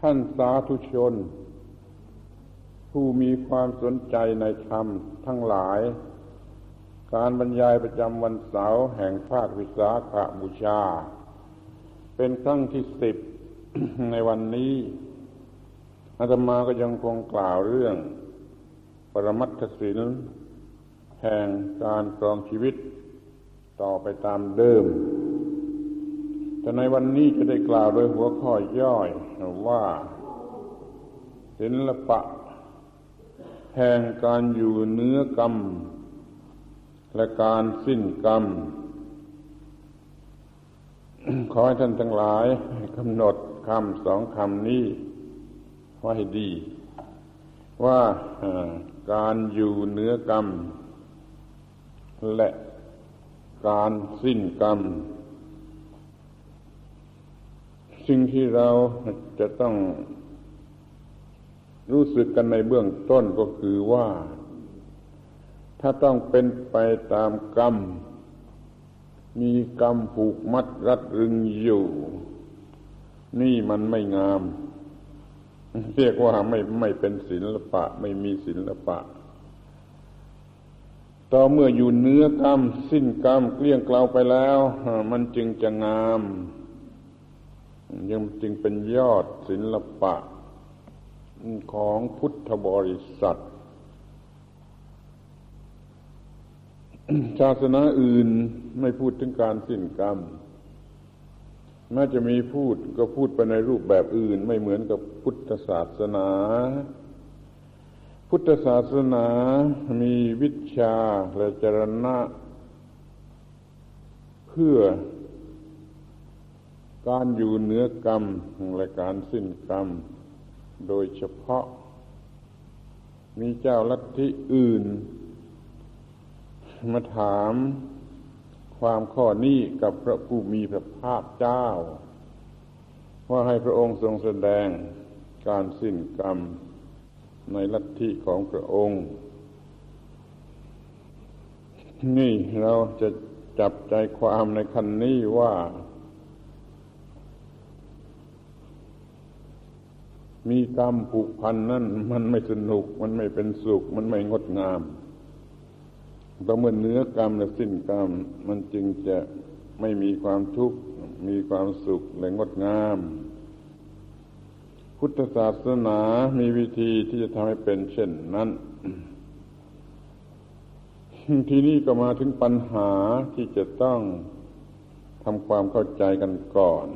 ท่านสาธุชน ผู้มีความสนใจในธรรมทั้งหลาย การบรรยายประจำวันเสาร์แห่งภาควิสาขบูชา เป็นครั้งที่สิบในวันนี้อาตมาก็ยังคงกล่าวเรื่อง ปรมัตถศิลแห่งการครองชีวิตต่อไปตามเดิม แต่ในวันนี้จะได้กล่าวโดยหัวข้อย่อยว่าศิลปะแห่งการอยู่เนื้อกรรม และการสิ้นกรรม ขอให้ท่านทั้งหลายกำหนดคำสองคำนี้ไว้ดี ว่าการอยู่เนื้อกรรม และการสิ้นกรรม สิ่งที่เราจะต้องรู้สึกกันในเบื้องต้นก็คือว่า ถ้าต้องเป็นไปตามกรรม มีกรรมผูกมัดรัดรึงอยู่ นี่มันไม่งาม เรียกว่าไม่ไม่เป็นศิลปะ ไม่มีศิลปะ ต่อเมื่ออยู่เนื้อกรรม สิ้นกรรม เกลี้ยงเกลาไปแล้ว มันจึงจะงาม ยังจึงเป็นยอดศิลปะของพุทธบริษัท ศาสนาอื่นไม่พูดถึงการสิ้นกรรมแม้จะมีพูดก็พูดไปในรูปแบบอื่น ไม่เหมือนกับพุทธศาสนา พุทธศาสนามีวิชาและจรณะ เพื่อ การอยู่เหนือกรรมและการสิ้นกรรม โดยเฉพาะ มีเจ้าลัทธิอื่น มาถามความข้อนี้กับพระผู้มีพระภาคเจ้า ว่าให้พระองค์ทรงแสดงการสิ้นกรรมในลัทธิของพระองค์ นี่เราจะจับใจความในคันนี้ว่า มีกรรมผูกพันนั่นมันไม่สนุก มันไม่เป็นสุข มันไม่งดงามต่อเมื่อเนื้อกรรมและสิ้นกรรม มันจึงจะไม่มีความทุกข์มีความสุขและงดงาม พุทธศาสนามีวิธีที่จะทำให้เป็นเช่นนั้น ทีนี้ก็มาถึงปัญหาที่จะต้องทำความเข้าใจกันก่อน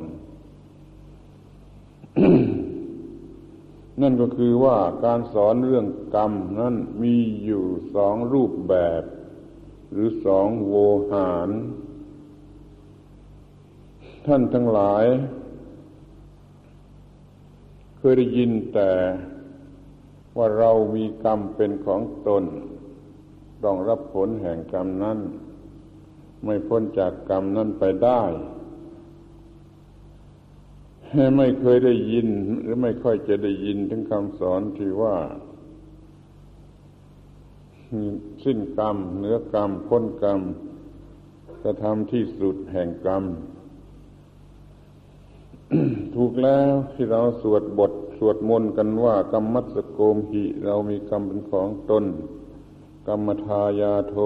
นั่นก็คือว่าการสอนเรื่องกรรมนั้นมีอยู่สองรูปแบบ หรือสองโวหาร ท่านทั้งหลาย เคยได้ยินแต่ว่าเรามีกรรมเป็นของตน ต้องรับผลแห่งกรรมนั้น ไม่พ้นจากกรรมนั้นไปได้ ไม่เคยได้ยิน หรือไม่ค่อยจะได้ยินถึงคำสอนที่ว่า สิ้นกรรมเนื้อกรรม พ้นกรรมกระทำที่สุดแห่งกรรม ถูกแล้วที่เราสวดบท สวดมนต์กันว่ากรรมัสโกมหิเรามีกรรมเป็นของตนกรรมทายาโท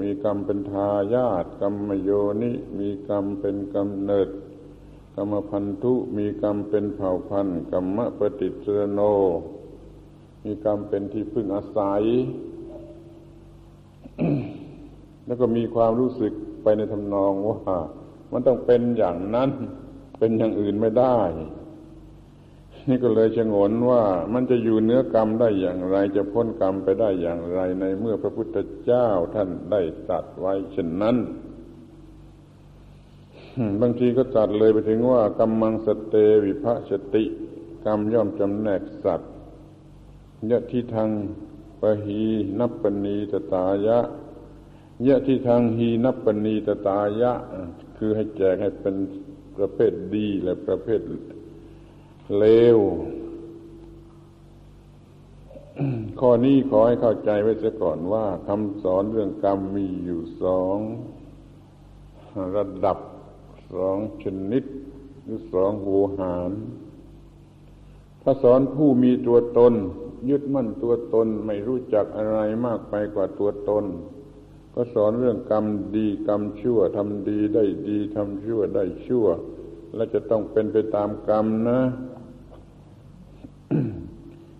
มีกรรมเป็นทายาทกรรมโยนิ มีกรรมเป็นกำเนิด กรรมพันธุมีกรรมเป็นเผ่าพันธุ์กรรมปฏิสรโน มีกรรมเป็นที่พึ่งอาศัย แล้วก็มีความรู้สึกไปในทำนองว่า มันต้องเป็นอย่างนั้น เป็นอย่างอื่นไม่ได้ นี่ก็เลยชงนว่ามันจะอยู่เนื้อกรรมได้อย่างไร จะพ้นกรรมไปได้อย่างไรในเมื่อพระพุทธเจ้าท่านได้ตรัสไว้เช่นนั้น บางทีก็ตัดเลยไปถึงว่ากรรมังสเตวิภสติ กรรมย่อมจำแนกสัตว์ยะที่ทางปหีนับปณีตตายะยะที่ทางหีนับปณีตตายะ คือให้แจกให้เป็นประเภทดีและประเภทเลวข้อนี้ขอให้เข้าใจไว้เสียก่อนว่าคำสอนเรื่องกรรมมีอยู่สอง ระดับ สองชนิด หรือสองโวหารถ้าสอนผู้มีตัวตน ยึดมั่นตัวตนไม่รู้จักอะไรมากไปกว่าตัวตน ก็สอนเรื่องกรรมดีกรรมชั่วทำดีได้ดีทำชั่วได้ชั่ว และจะต้องเป็นไปตามกรรมนะ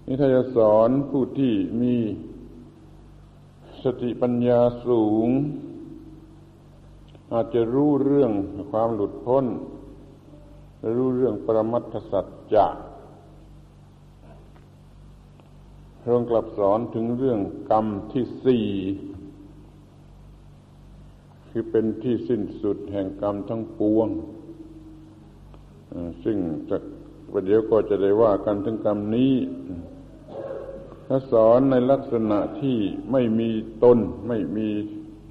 นี่ถ้าจะสอนผู้ที่มีสติปัญญาสูง อาจจะรู้เรื่องความหลุดพ้น รู้เรื่องปรมัตถสัจจะพระองค์กลับสอนถึงเรื่องกรรมที่สี่คือเป็นที่สิ้นสุดแห่งกรรมทั้งปวง ซึ่งจากประเดี๋ยวก็จะได้ว่ากันถึงกรรมนี้ถ้าสอนในลักษณะที่ไม่มีตน ไม่มี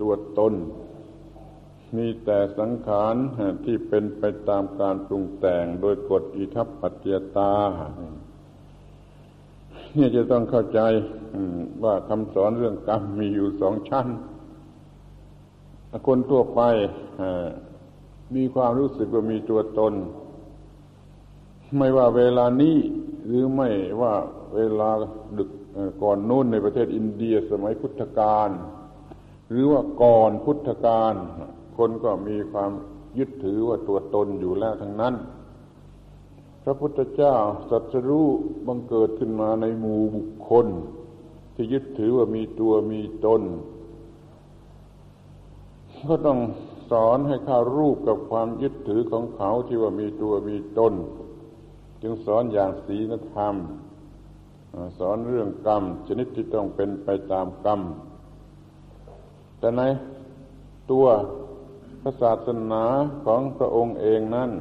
ตัวตน มีแต่สังขารที่เป็นไปตามการปรุงแต่งโดยกฎอิทัปปัจจยตาเนี่ยจะต้องเข้าใจว่าคำสอนเรื่องกรรมมีอยู่สองชั้น คนทั่วไปมีความรู้สึกว่ามีตัวตน ไม่ว่าเวลานี้หรือไม่ว่าเวลาดึกก่อนนู้นในประเทศอินเดียสมัยพุทธกาลหรือว่าก่อนพุทธกาล คนก็มีความยึดถือว่าตัวตนอยู่แล้วทั้งนั้น พระพุทธเจ้าสัจรู้บังเกิดขึ้นมาในหมู่บุคคล ที่ยึดถือว่ามีตัวมีตน ก็ต้องสอนให้เข้ารูปกับความยึดถือของเขาที่ว่ามีตัวมีตน จึงสอนอย่างศีลธรรม สอนเรื่องกรรม ชนิดที่ต้องเป็นไปตามกรรม แต่ในตัว พระศาสนาของพระองค์เองนั้น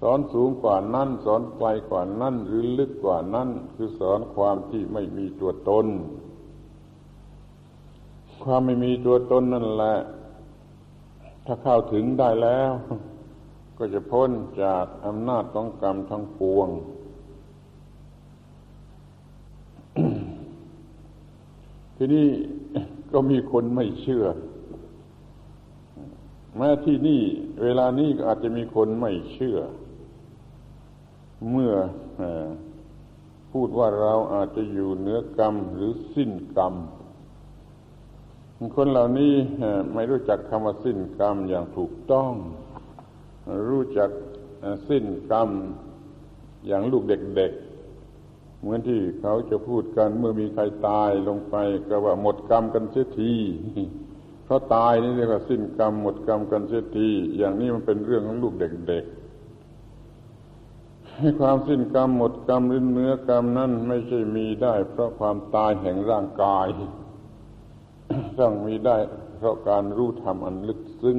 สอนสูงกว่านั้นสอนไกลกว่านั้นหรือลึกกว่านั้นคือสอนความที่ไม่มีตัวตน ความไม่มีตัวตนนั่นแหละ ถ้าเข้าถึงได้แล้ว ก็จะพ้นจากอำนาจของกรรมทั้งปวงทีนี้ก็มีคนไม่เชื่อ แม้ที่นี่เวลานี้ก็อาจจะมีคนไม่เชื่อ เมื่อพูดว่าเราอาจจะอยู่เหนือกรรมหรือสิ้นกรรม คนเหล่านี้ไม่รู้จักคำว่าสิ้นกรรมอย่างถูกต้อง รู้จักสิ้นกรรมอย่างลูกเด็กๆ เหมือนที่เขาจะพูดกันเมื่อมีใครตายลงไป ก็ว่าหมดกรรมกันเสียที เพราตายนี่เรียกว่าสิ้นกรรมหมดกรรมกันเสียทีอย่างนี้มันเป็นเรื่องของลูกเด็กๆให้ความสิ้นกรรมหมดกรรมหรือเนื้อกรรมนั้นไม่ใช่มีได้ เพราะความตายแห่งร่างกาย ต้องมีได้ เพราะการรู้ธรรมอันลึกซึ้ง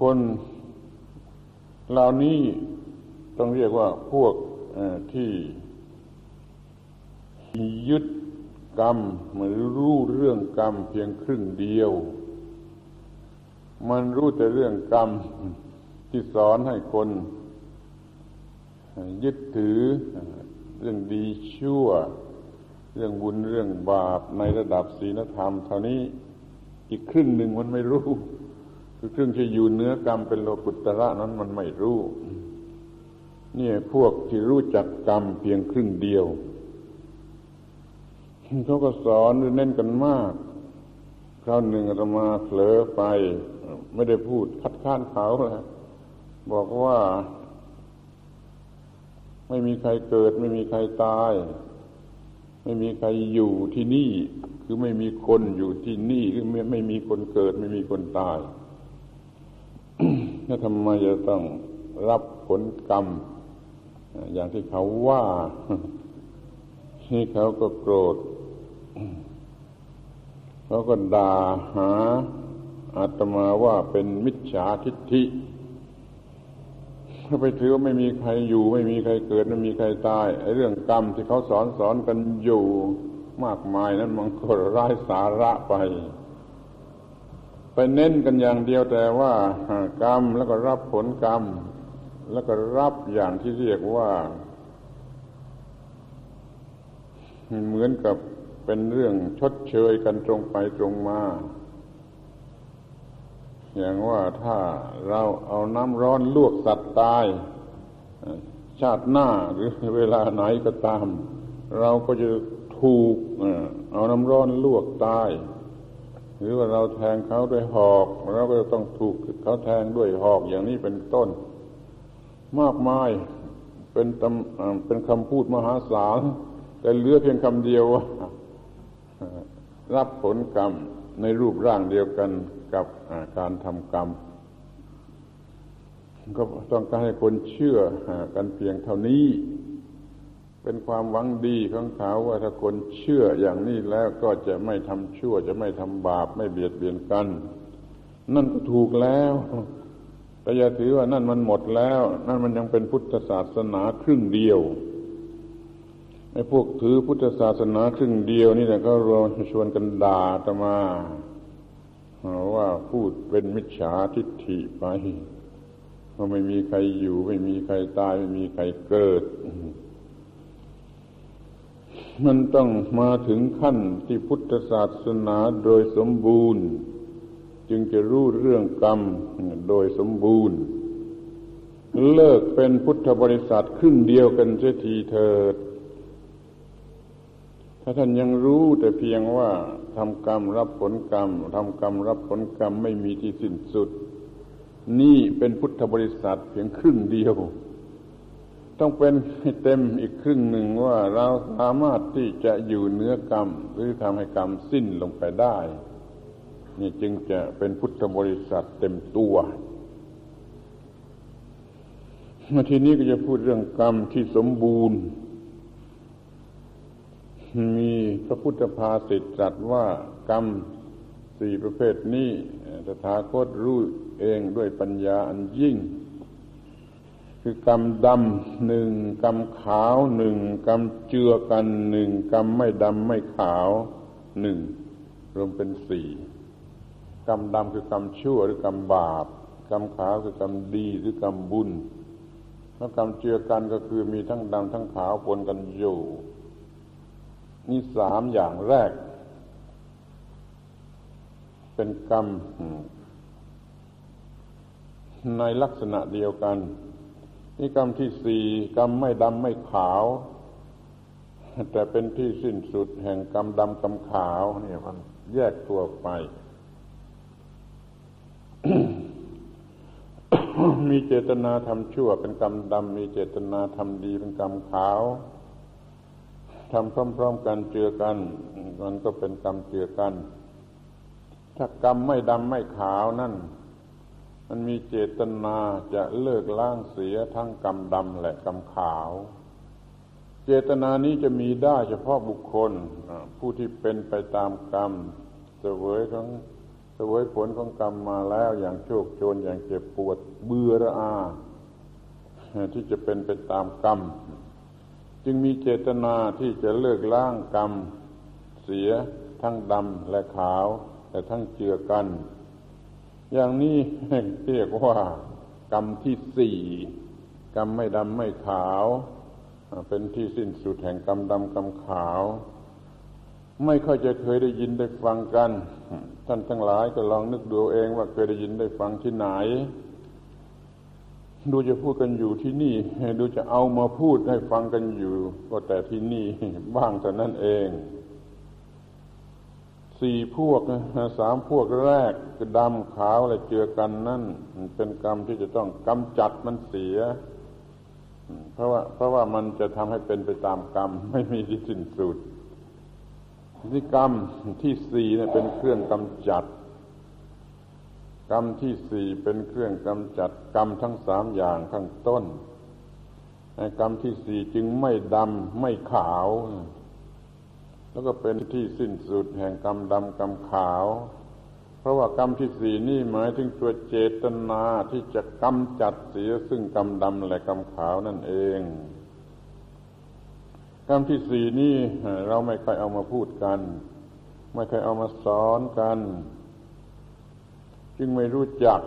คนเหล่านี้ต้องเรียกว่าพวกที่ ยึดกรรมหรือรู้เรื่องกรรมเพียงครึ่งเดียว มันรู้แต่เรื่องกรรมที่สอนให้คน ยึดถือเรื่องดีชั่ว เรื่องบุญเรื่องบาปในระดับศีลธรรม เท่านี้อีกครึ่งหนึ่งมันไม่รู้ คือครึ่งที่อยู่เนื้อกรรมเป็นโลกุตระนั้นมันไม่รู้ เนี่ยพวกที่รู้จักกรรมเพียงครึ่งเดียว เขาก็สอนเน้นกันมาก คราวหนึ่งอาตมาเผลอไป ไม่ได้พูดคัดค้านเขาเลยบอกว่า ไม่มีใครเกิด ไม่มีใครตาย ไม่มีใครอยู่ที่นี่ คือไม่มีคนอยู่ที่นี่คือไม่ไม่มีคนเกิด ไม่มีคนตายแล้วทำไมจะต้องรับผลกรรม อย่างที่เขาว่าที่เขาก็โกรธ เขาก็ด่าหาอาตมาว่าเป็นมิจฉาทิฏฐิถ้าไปถือว่าไม่มีใครอยู่ ไม่มีใครเกิดไม่มีใครตายไอ้เรื่องกรรมที่เขาสอนสอนกันอยู่มากมายนั้นมันก็ร้ายสาระไป ไปเน้นกันอย่างเดียวแต่ว่ากรรมแล้วก็รับผลกรรม แล้วก็รับอย่างที่เรียกว่า เหมือนกับ เป็นเรื่องชดเชยกันตรงไปตรงมา อย่างว่าถ้าเราเอาน้ำร้อนลวกสัตว์ตาย ชาติหน้าหรือเวลาไหนก็ตาม เราก็จะถูกเอาน้ำร้อนลวกตาย หรือว่าเราแทงเขาด้วยหอก เราก็ต้องถูกเขาแทงด้วยหอกอย่างนี้เป็นต้น มากมายเป็นตำเป็นคำพูดมหาศาลแต่เหลือเพียงคำเดียวว่า รับผลกรรมในรูปร่างเดียวกันกับการทำกรรม ก็ต้องการให้คนเชื่อกันเพียงเท่านี้ เป็นความหวังดีของเขาว่าถ้าคนเชื่ออย่างนี้แล้วก็จะไม่ทำชั่ว จะไม่ทำบาปไม่เบียดเบียนกัน นั่นก็ถูกแล้วแต่อย่าถือว่านั่นมันหมดแล้ว นั่นมันยังเป็นพุทธศาสนาครึ่งเดียว ไอ้พวกถือพุทธศาสนาครึ่งเดียวนี่แหละก็รอชวนกันด่าตมา ว่าพูดเป็นมิจฉาทิฏฐิไปว่าไม่มีใครอยู่ ไม่มีใครตาย ไม่มีใครเกิด มันต้องมาถึงขั้นที่พุทธศาสนาโดยสมบูรณ์ จึงจะรู้เรื่องกรรมโดยสมบูรณ์ เลิกเป็นพุทธบริษัทครึ่งเดียวกันเสียทีเถิด ถ้าท่านยังรู้แต่เพียงว่าทำกรรมรับผลกรรมทำกรรมรับผลกรรมไม่มีที่สิ้นสุด นี่เป็นพุทธบริษัทเพียงครึ่งเดียว ต้องเป็นให้เต็มอีกครึ่งหนึ่งว่าเราสามารถที่จะอยู่เนื้อกรรม หรือทำให้กรรมสิ้นลงไปได้ นี่จึงจะเป็นพุทธบริษัทเต็มตัวมาทีนี้ก็จะพูดเรื่องกรรมที่สมบูรณ์ มีพระพุทธภาษิตตรัสว่ากรรมสี่ประเภทนี้ตถาคตรู้เองด้วยปัญญาอันยิ่ง คือกรรมดำหนึ่งกรรมขาวหนึ่งกรรมเจือกันหนึ่งกรรมไม่ดำไม่ขาวหนึ่งรวมเป็นสี่กรรมดำคือกรรมชั่วหรือกรรมบาป กรรมขาวคือกรรมดีหรือกรรมบุญแล้วกรรมเจือกันก็คือมีทั้งดำทั้งขาวปนกันอยู่ นี่สามอย่างแรก เป็นกรรม ในลักษณะเดียวกันนี่กรรมที่สี่กรรมไม่ดำไม่ขาว แต่เป็นที่สิ้นสุดแห่งกรรมดำกรรมขาวเนี่ยมันแยกตัวไปมีเจตนาทำชั่วเป็นกรรมดำมีเจตนาทำดีเป็นกรรมขาว ทำพร้อมๆกันเจือกัน มันก็เป็นกรรมเจือกัน ถ้ากรรมไม่ดำไม่ขาวนั่น มันมีเจตนาจะเลิกล้างเสียทั้งกรรมดำและกรรมขาว เจตนานี้จะมีได้เฉพาะบุคคล ผู้ที่เป็นไปตามกรรมเสวยของเสวยผลของกรรมมาแล้วอย่างโชคโชนอย่างเจ็บปวดเบื่อระอา ที่จะเป็นไปตามกรรม จึงมีเจตนาที่จะเลิกล้างกรรม เสียทั้งดำและขาว แต่ทั้งเจือกัน อย่างนี้เรียกว่ากรรมที่สี่กรรมไม่ดำไม่ขาว เป็นที่สิ้นสุดแห่งกรรมดำกรรมขาว ไม่ค่อยจะเคยได้ยินได้ฟังกัน ท่านทั้งหลายก็ลองนึกดูเองว่าเคยได้ยินได้ฟังที่ไหน ดูจะพูดกันอยู่ที่นี่ ดูจะเอามาพูดให้ฟังกันอยู่ ก็แต่ที่นี่บ้างแต่นั้นเองสี่พวกสามพวกแรกคือดำขาวและเจือกันนั่นเป็นกรรมที่จะต้องกำจัดมันเสีย เพราะว่า เพราะว่ามันจะทำให้เป็นไปตามกรรม ไม่มีที่สิ้นสุดนี่กรรมที่สี่เนี่ยเป็นเครื่องกำจัด กรรมที่สี่เป็นเครื่องกำจัดกรรมทั้งสามอย่างข้างต้นกรรมที่สี่จึงไม่ดำไม่ขาว แล้วก็เป็นที่สิ้นสุดแห่งกรรมดำกรรมขาว เพราะว่ากรรมที่สี่นี่หมายถึงตัวเจตนาที่จะกำจัดเสียซึ่งกรรมดำและกรรมขาวนั่นเองกรรมที่สี่นี่เราไม่ค่อยเอามาพูดกัน ไม่เคยเอามาสอนกัน จึงไม่รู้จัก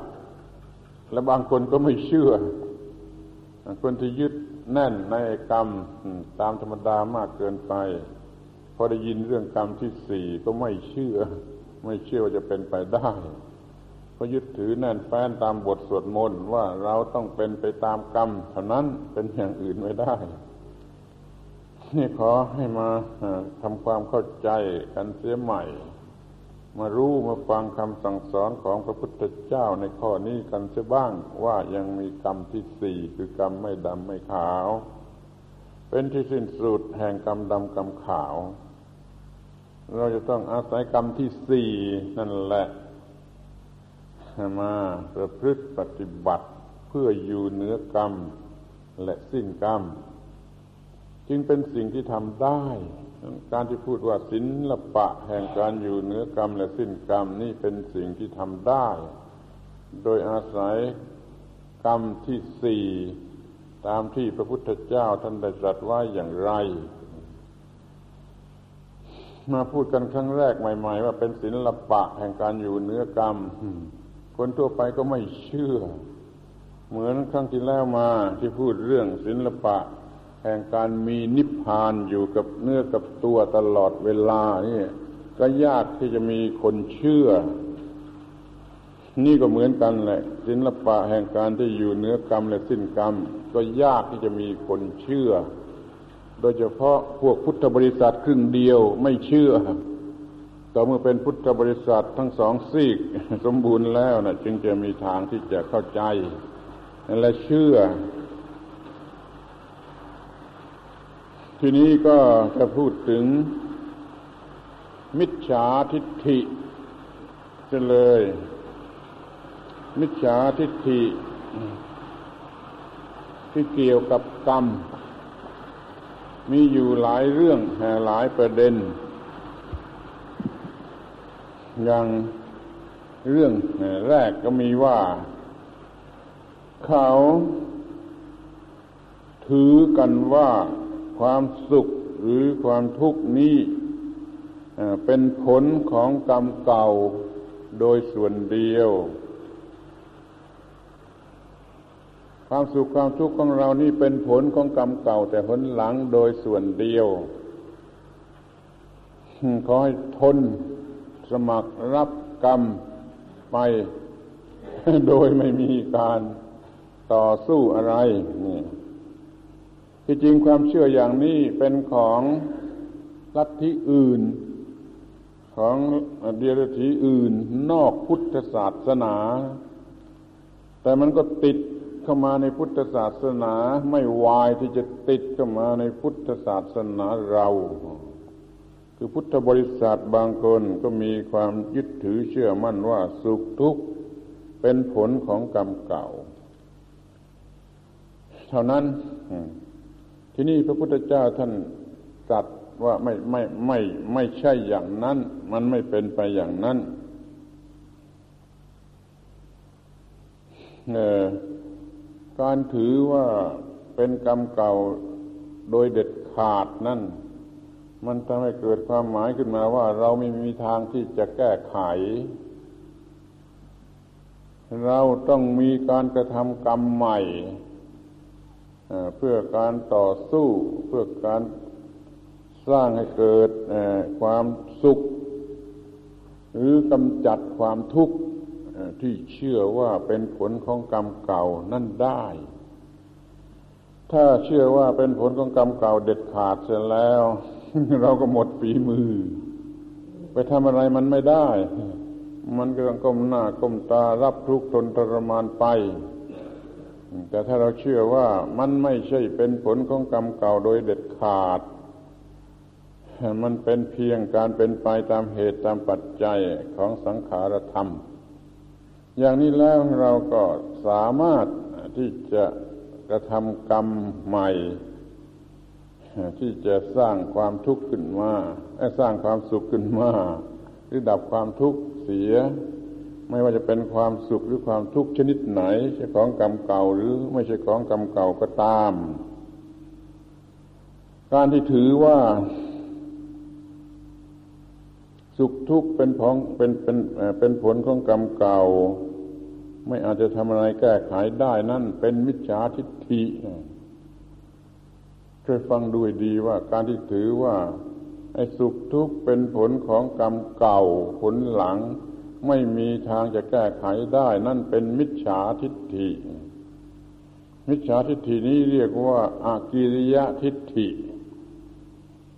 และบางคนก็ไม่เชื่อ คนที่ยึดแน่นในกรรมตามธรรมดามากเกินไป พอได้ยินเรื่องกรรมที่สี่ก็ไม่เชื่อ ไม่เชื่อว่าจะเป็นไปได้เพก็ยึดถือแน่นแฟ้นตามบทสวดมนต์ว่าเราต้องเป็นไปตามกรรมเท่านั้นเป็นอย่างอื่นไม่ได้ นี่ขอให้มาทำความเข้าใจกันเสียใหม่ มารู้มาฟังคำสั่งสอนของพระพุทธเจ้าในข้อนี้กันเสียบ้างว่ายังมีกรรมที่สี่คือกรรมไม่ดำไม่ขาว เป็นที่สิ้นสุดแห่งกรรมดำกรรมขาว เราจะต้องอาศัยกรรมที่สี่นั่นแหละ มาประพฤติปฏิบัติเพื่ออยู่เหนือกรรมและสิ้นกรรม จึงเป็นสิ่งที่ทำได้ การที่พูดว่าศิละปะแห่งการอยู่เหนือกรรมและสิ้นกรรมนี่เป็นสิ่งที่ทำได้ โดยอาศัยกรรมที่สี่ตามที่พระพุทธเจ้าท่านได้ตรัสไว้อย่างไร มาพูดกันครั้งแรกใหม่ ๆ ว่าเป็นศิละปะแห่งการอยู่เหนือกรรม คนทั่วไปก็ไม่เชื่อ เหมือนครั้งที่แล้วมาที่พูดเรื่องศิลปะ แห่งการมีนิพพานอยู่กับเนื้อกับตัวตลอดเวลานี่ก็ยากที่จะมีคนเชื่อ นี่ก็เหมือนกันแหละศิลปะแห่งการที่อยู่เนื้อกรรมและสิ้นกรรม ก็ยากที่จะมีคนเชื่อ โดยเฉพาะพวกพุทธบริษัทครึ่งเดียวไม่เชื่อต่อเมื่อเป็นพุทธบริษัททั้งสองซีกสมบูรณ์แล้วนะจึงจะมีทางที่จะเข้าใจและเชื่อ ทีนี้ก็จะพูดถึง มิจฉาทิฏฐิจะเลย มิจฉาทิฏฐิ ที่เกี่ยวกับกรรม มีอยู่หลายเรื่องหลายประเด็น อย่างเรื่องแรกก็มีว่า เขาถือกันว่า ความสุขหรือความทุกข์นี้เป็นผลของกรรมเก่าโดยส่วนเดียว ความสุขความทุกข์ของเรานี่เป็นผลของกรรมเก่า แต่ผลหลังโดยส่วนเดียวขอให้ทนสมัครรับกรรมไป โดยไม่มีการต่อสู้อะไรนี่ ที่จริงความเชื่ออย่างนี้เป็นของลัทธิอื่น ของเดียรถีอื่น นอกพุทธศาสนา แต่มันก็ติดเข้ามาในพุทธศาสนา ไม่วายที่จะติดเข้ามาในพุทธศาสนาเรา คือพุทธบริษัทบางคนก็มีความยึดถือเชื่อมั่นว่าสุขทุกข์เป็นผลของกรรมเก่า เท่านั้น ที่นี่พระพุทธเจ้าท่านตรัสว่าไม่ไม่ไม่ไม่ใช่อย่างนั้น มันไม่เป็นไปอย่างนั้นการถือว่าเป็นกรรมเก่าโดยเด็ดขาดนั่น มันทำให้เกิดความหมายขึ้นมาว่าเราไม่มีทางที่จะแก้ไข เราต้องมีการกระทำกรรมใหม่ เพื่อการต่อสู้ เพื่อการสร้างให้เกิดความสุข หรือกำจัดความทุกข์ที่เชื่อว่าเป็นผลของกรรมเก่านั่นได้ ถ้าเชื่อว่าเป็นผลของกรรมเก่าเด็ดขาดเสร็จแล้ว เราก็หมดฝีมือ ไปทำอะไรมันไม่ได้ มันก็ต้องก้มหน้าก้มตารับทุกข์ทนทรมานไป แต่ถ้าเราเชื่อว่ามันไม่ใช่เป็นผลของกรรมเก่าโดยเด็ดขาด มันเป็นเพียงการเป็นไปตามเหตุตามปัจจัยของสังขารธรรม อย่างนี้แล้วเราก็สามารถที่จะกระทำกรรมใหม่ ที่จะสร้างความทุกข์ขึ้นมาสร้างความสุขขึ้นมา หรือดับความทุกข์เสีย ไม่ว่าจะเป็นความสุขหรือความทุกข์ชนิดไหนใช่ของกรรมเก่าหรือไม่ใช่ของกรรมเก่าก็ตาม การที่ถือว่า สุขทุกข์เป็นผลเป็นเป็นเป็นผลของกรรมเก่า ไม่อาจจะทำอะไรแก้ไขได้นั่นเป็นมิจฉาทิฏฐิช่วยฟังด้วยดีว่า การที่ถือว่าไอ้สุขทุกข์เป็นผลของกรรมเก่าผลหลัง ไม่มีทางจะแก้ไขได้ นั่นเป็นมิจฉาทิฏฐิ มิจฉาทิฏฐินี้เรียกว่าอากิริยะทิฏฐิ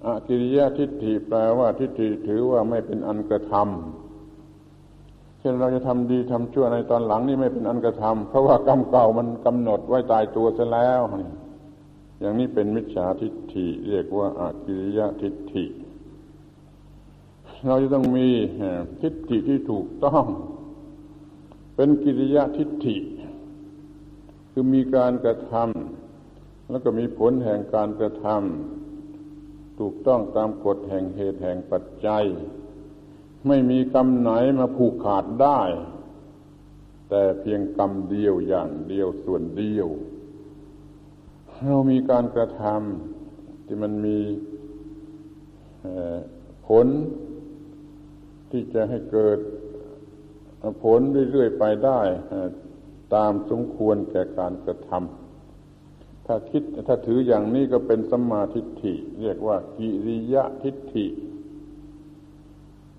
อากิริยะทิฏฐิแปลว่าทิฏฐิถือว่าไม่เป็นอันกระทำเช่นเราจะทำดีทำชั่วในตอนหลังนี่ไม่เป็นอันกระทำเพราะว่ากรรมเก่ามันกำหนดไว้ตายตัวซะแล้ว อย่างนี้เป็นมิจฉาทิฏฐิ เรียกว่าอากิริยะทิฏฐิ เราจะต้องมีทิฏฐิที่ถูกต้อง เป็นกิริยะทิฏฐิ คือมีการกระทำแล้วก็มีผลแห่งการกระทำถูกต้องตามกฎแห่งเหตุแห่งปัจจัย ไม่มีกรรมไหนมาผูกขาดได้ แต่เพียงกรรมเดียวอย่างเดียวส่วนเดียว เรามีการกระทำที่มันมีผล ที่จะให้เกิดผลเรื่อยๆไปได้ ตามสมควรแก่การกระทำถ้าคิดถ้าถืออย่างนี้ก็เป็นสัมมาทิฏฐิ เรียกว่ากิริยะทิฏฐิ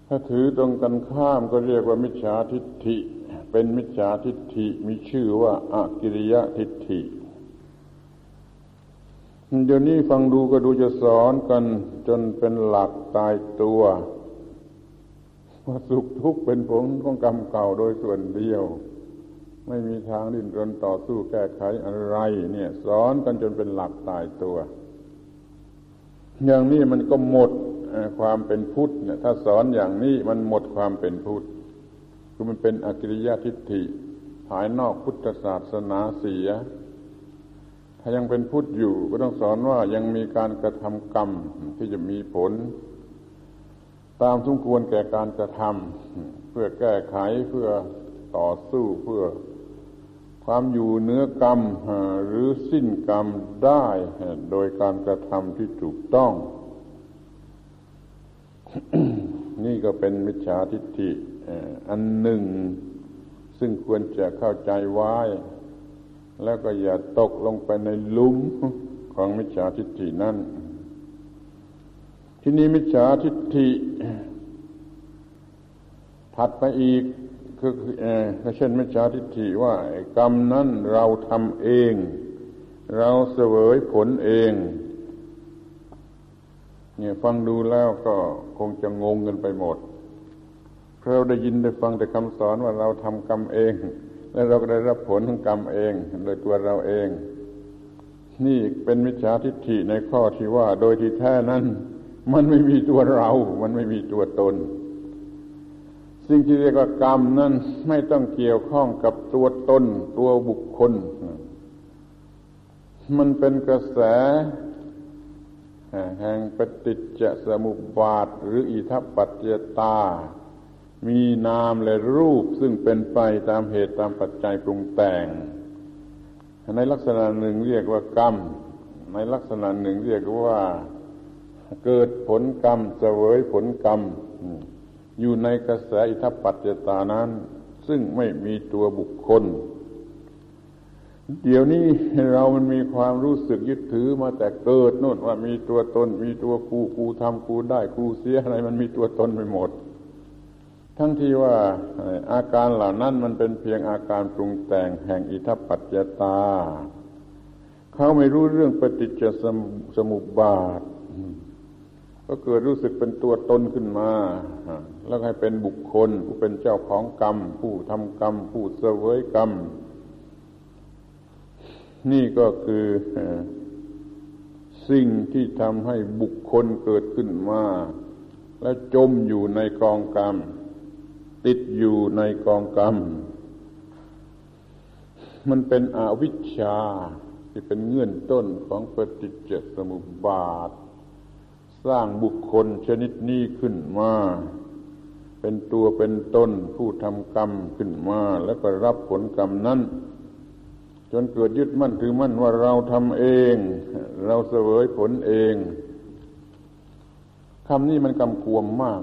ถ้าถือตรงกันข้ามก็เรียกว่ามิจฉาทิฏฐิ เป็นมิจฉาทิฏฐิมีชื่อว่าอากิริยะทิฏฐิเดี๋ยวนี้ฟังดูก็ดูจะสอนกันจนเป็นหลักตายตัว ว่าสุขทุกข์เป็นผลของกรรมเก่าโดยส่วนเดียว ไม่มีทางดิ้นรนต่อสู้แก้ไขอะไร เนี่ย สอนกันจนเป็นหลักตายตัว อย่างนี้มันก็หมดความเป็นพุทธเนี่ยถ้าสอนอย่างนี้มันหมดความเป็นพุทธคือมันเป็นอกิริยทิฏฐิภายนอกพุทธศาสนาเสีย ถ้ายังเป็นพุทธอยู่ก็ต้องสอนว่ายังมีการกระทำกรรมที่จะมีผล ตามสมควรแก่การกระทำเพื่อแก้ไขเพื่อต่อสู้เพื่อความอยู่เนื้อกรรมหรือสิ้นกรรมได้โดยการกระทำที่ถูกต้อง นี่ก็เป็นมิจฉาทิฏฐิอันหนึ่ง ซึ่งควรจะเข้าใจไว้ แล้วก็อย่าตกลงไปในลุมของมิจฉาทิฏฐินั้น ที่นี้มิจฉาทิฏฐิถัดไปอีกคือเช่นมิจฉาทิฏฐิว่ากรรมนั้นเราทำเอง เราเสวยผลเอง เนี่ยฟังดูแล้วก็คงจะงงกันไปหมดเพราะเราได้ยินได้ฟังแต่คำสอนว่าเราทำกรรมเอง และเราก็ได้รับผลของกรรมเองโดยตัวเราเอง นี่เป็นมิจฉาทิฏฐิในข้อที่ว่า โดยที่แท้นั้น มันไม่มีตัวเรา มันไม่มีตัวตน สิ่งที่เรียกว่ากรรมนั้นไม่ต้องเกี่ยวข้องกับตัวตน ตัวบุคคล มันเป็นกระแสแห่งปฏิจจสมุปบาท หรืออิทัปปัจจตา มีนามและรูปซึ่งเป็นไปตามเหตุตามปัจจัยปรุงแต่ง ในลักษณะหนึ่งเรียกว่ากรรม ในลักษณะหนึ่งเรียกว่า เกิดผลกรรมเสวยผลกรรม อยู่ในกระแสอิทัปปัจจตานั้น ซึ่งไม่มีตัวบุคคล เดี๋ยวนี้เรามันมีความรู้สึกยึดถือมาแต่เกิดนู่นว่ามีตัวตน มีตัวกูกูทำกูได้กูเสียอะไรมันมีตัวตนไปหมด ทั้งที่ว่าอาการเหล่านั้นมันเป็นเพียงอาการปรุงแต่งแห่งอิทัปปัจจตาเขาไม่รู้เรื่องปฏิจจสมุปบาท ก็เกิดรู้สึกเป็นตัวตนขึ้นมา แล้วให้เป็นบุคคล ผู้เป็นเจ้าของกรรม ผู้ทำกรรม ผู้เสวยกรรม นี่ก็คือสิ่งที่ทำให้บุคคลเกิดขึ้นมา และจมอยู่ในกองกรรม ติดอยู่ในกองกรรม มันเป็นอวิชชาที่เป็นเงื่อนต้นของปฏิจจสมุปบาท สร้างบุคคลชนิดนี้ขึ้นมา เป็นตัวเป็นตนผู้ทำกรรมขึ้นมา แล้วก็รับผลกรรมนั้น จนเกิดยึดมั่นถือมั่นว่าเราทำเอง เราเสวยผลเองคำนี้มันกำกวมมาก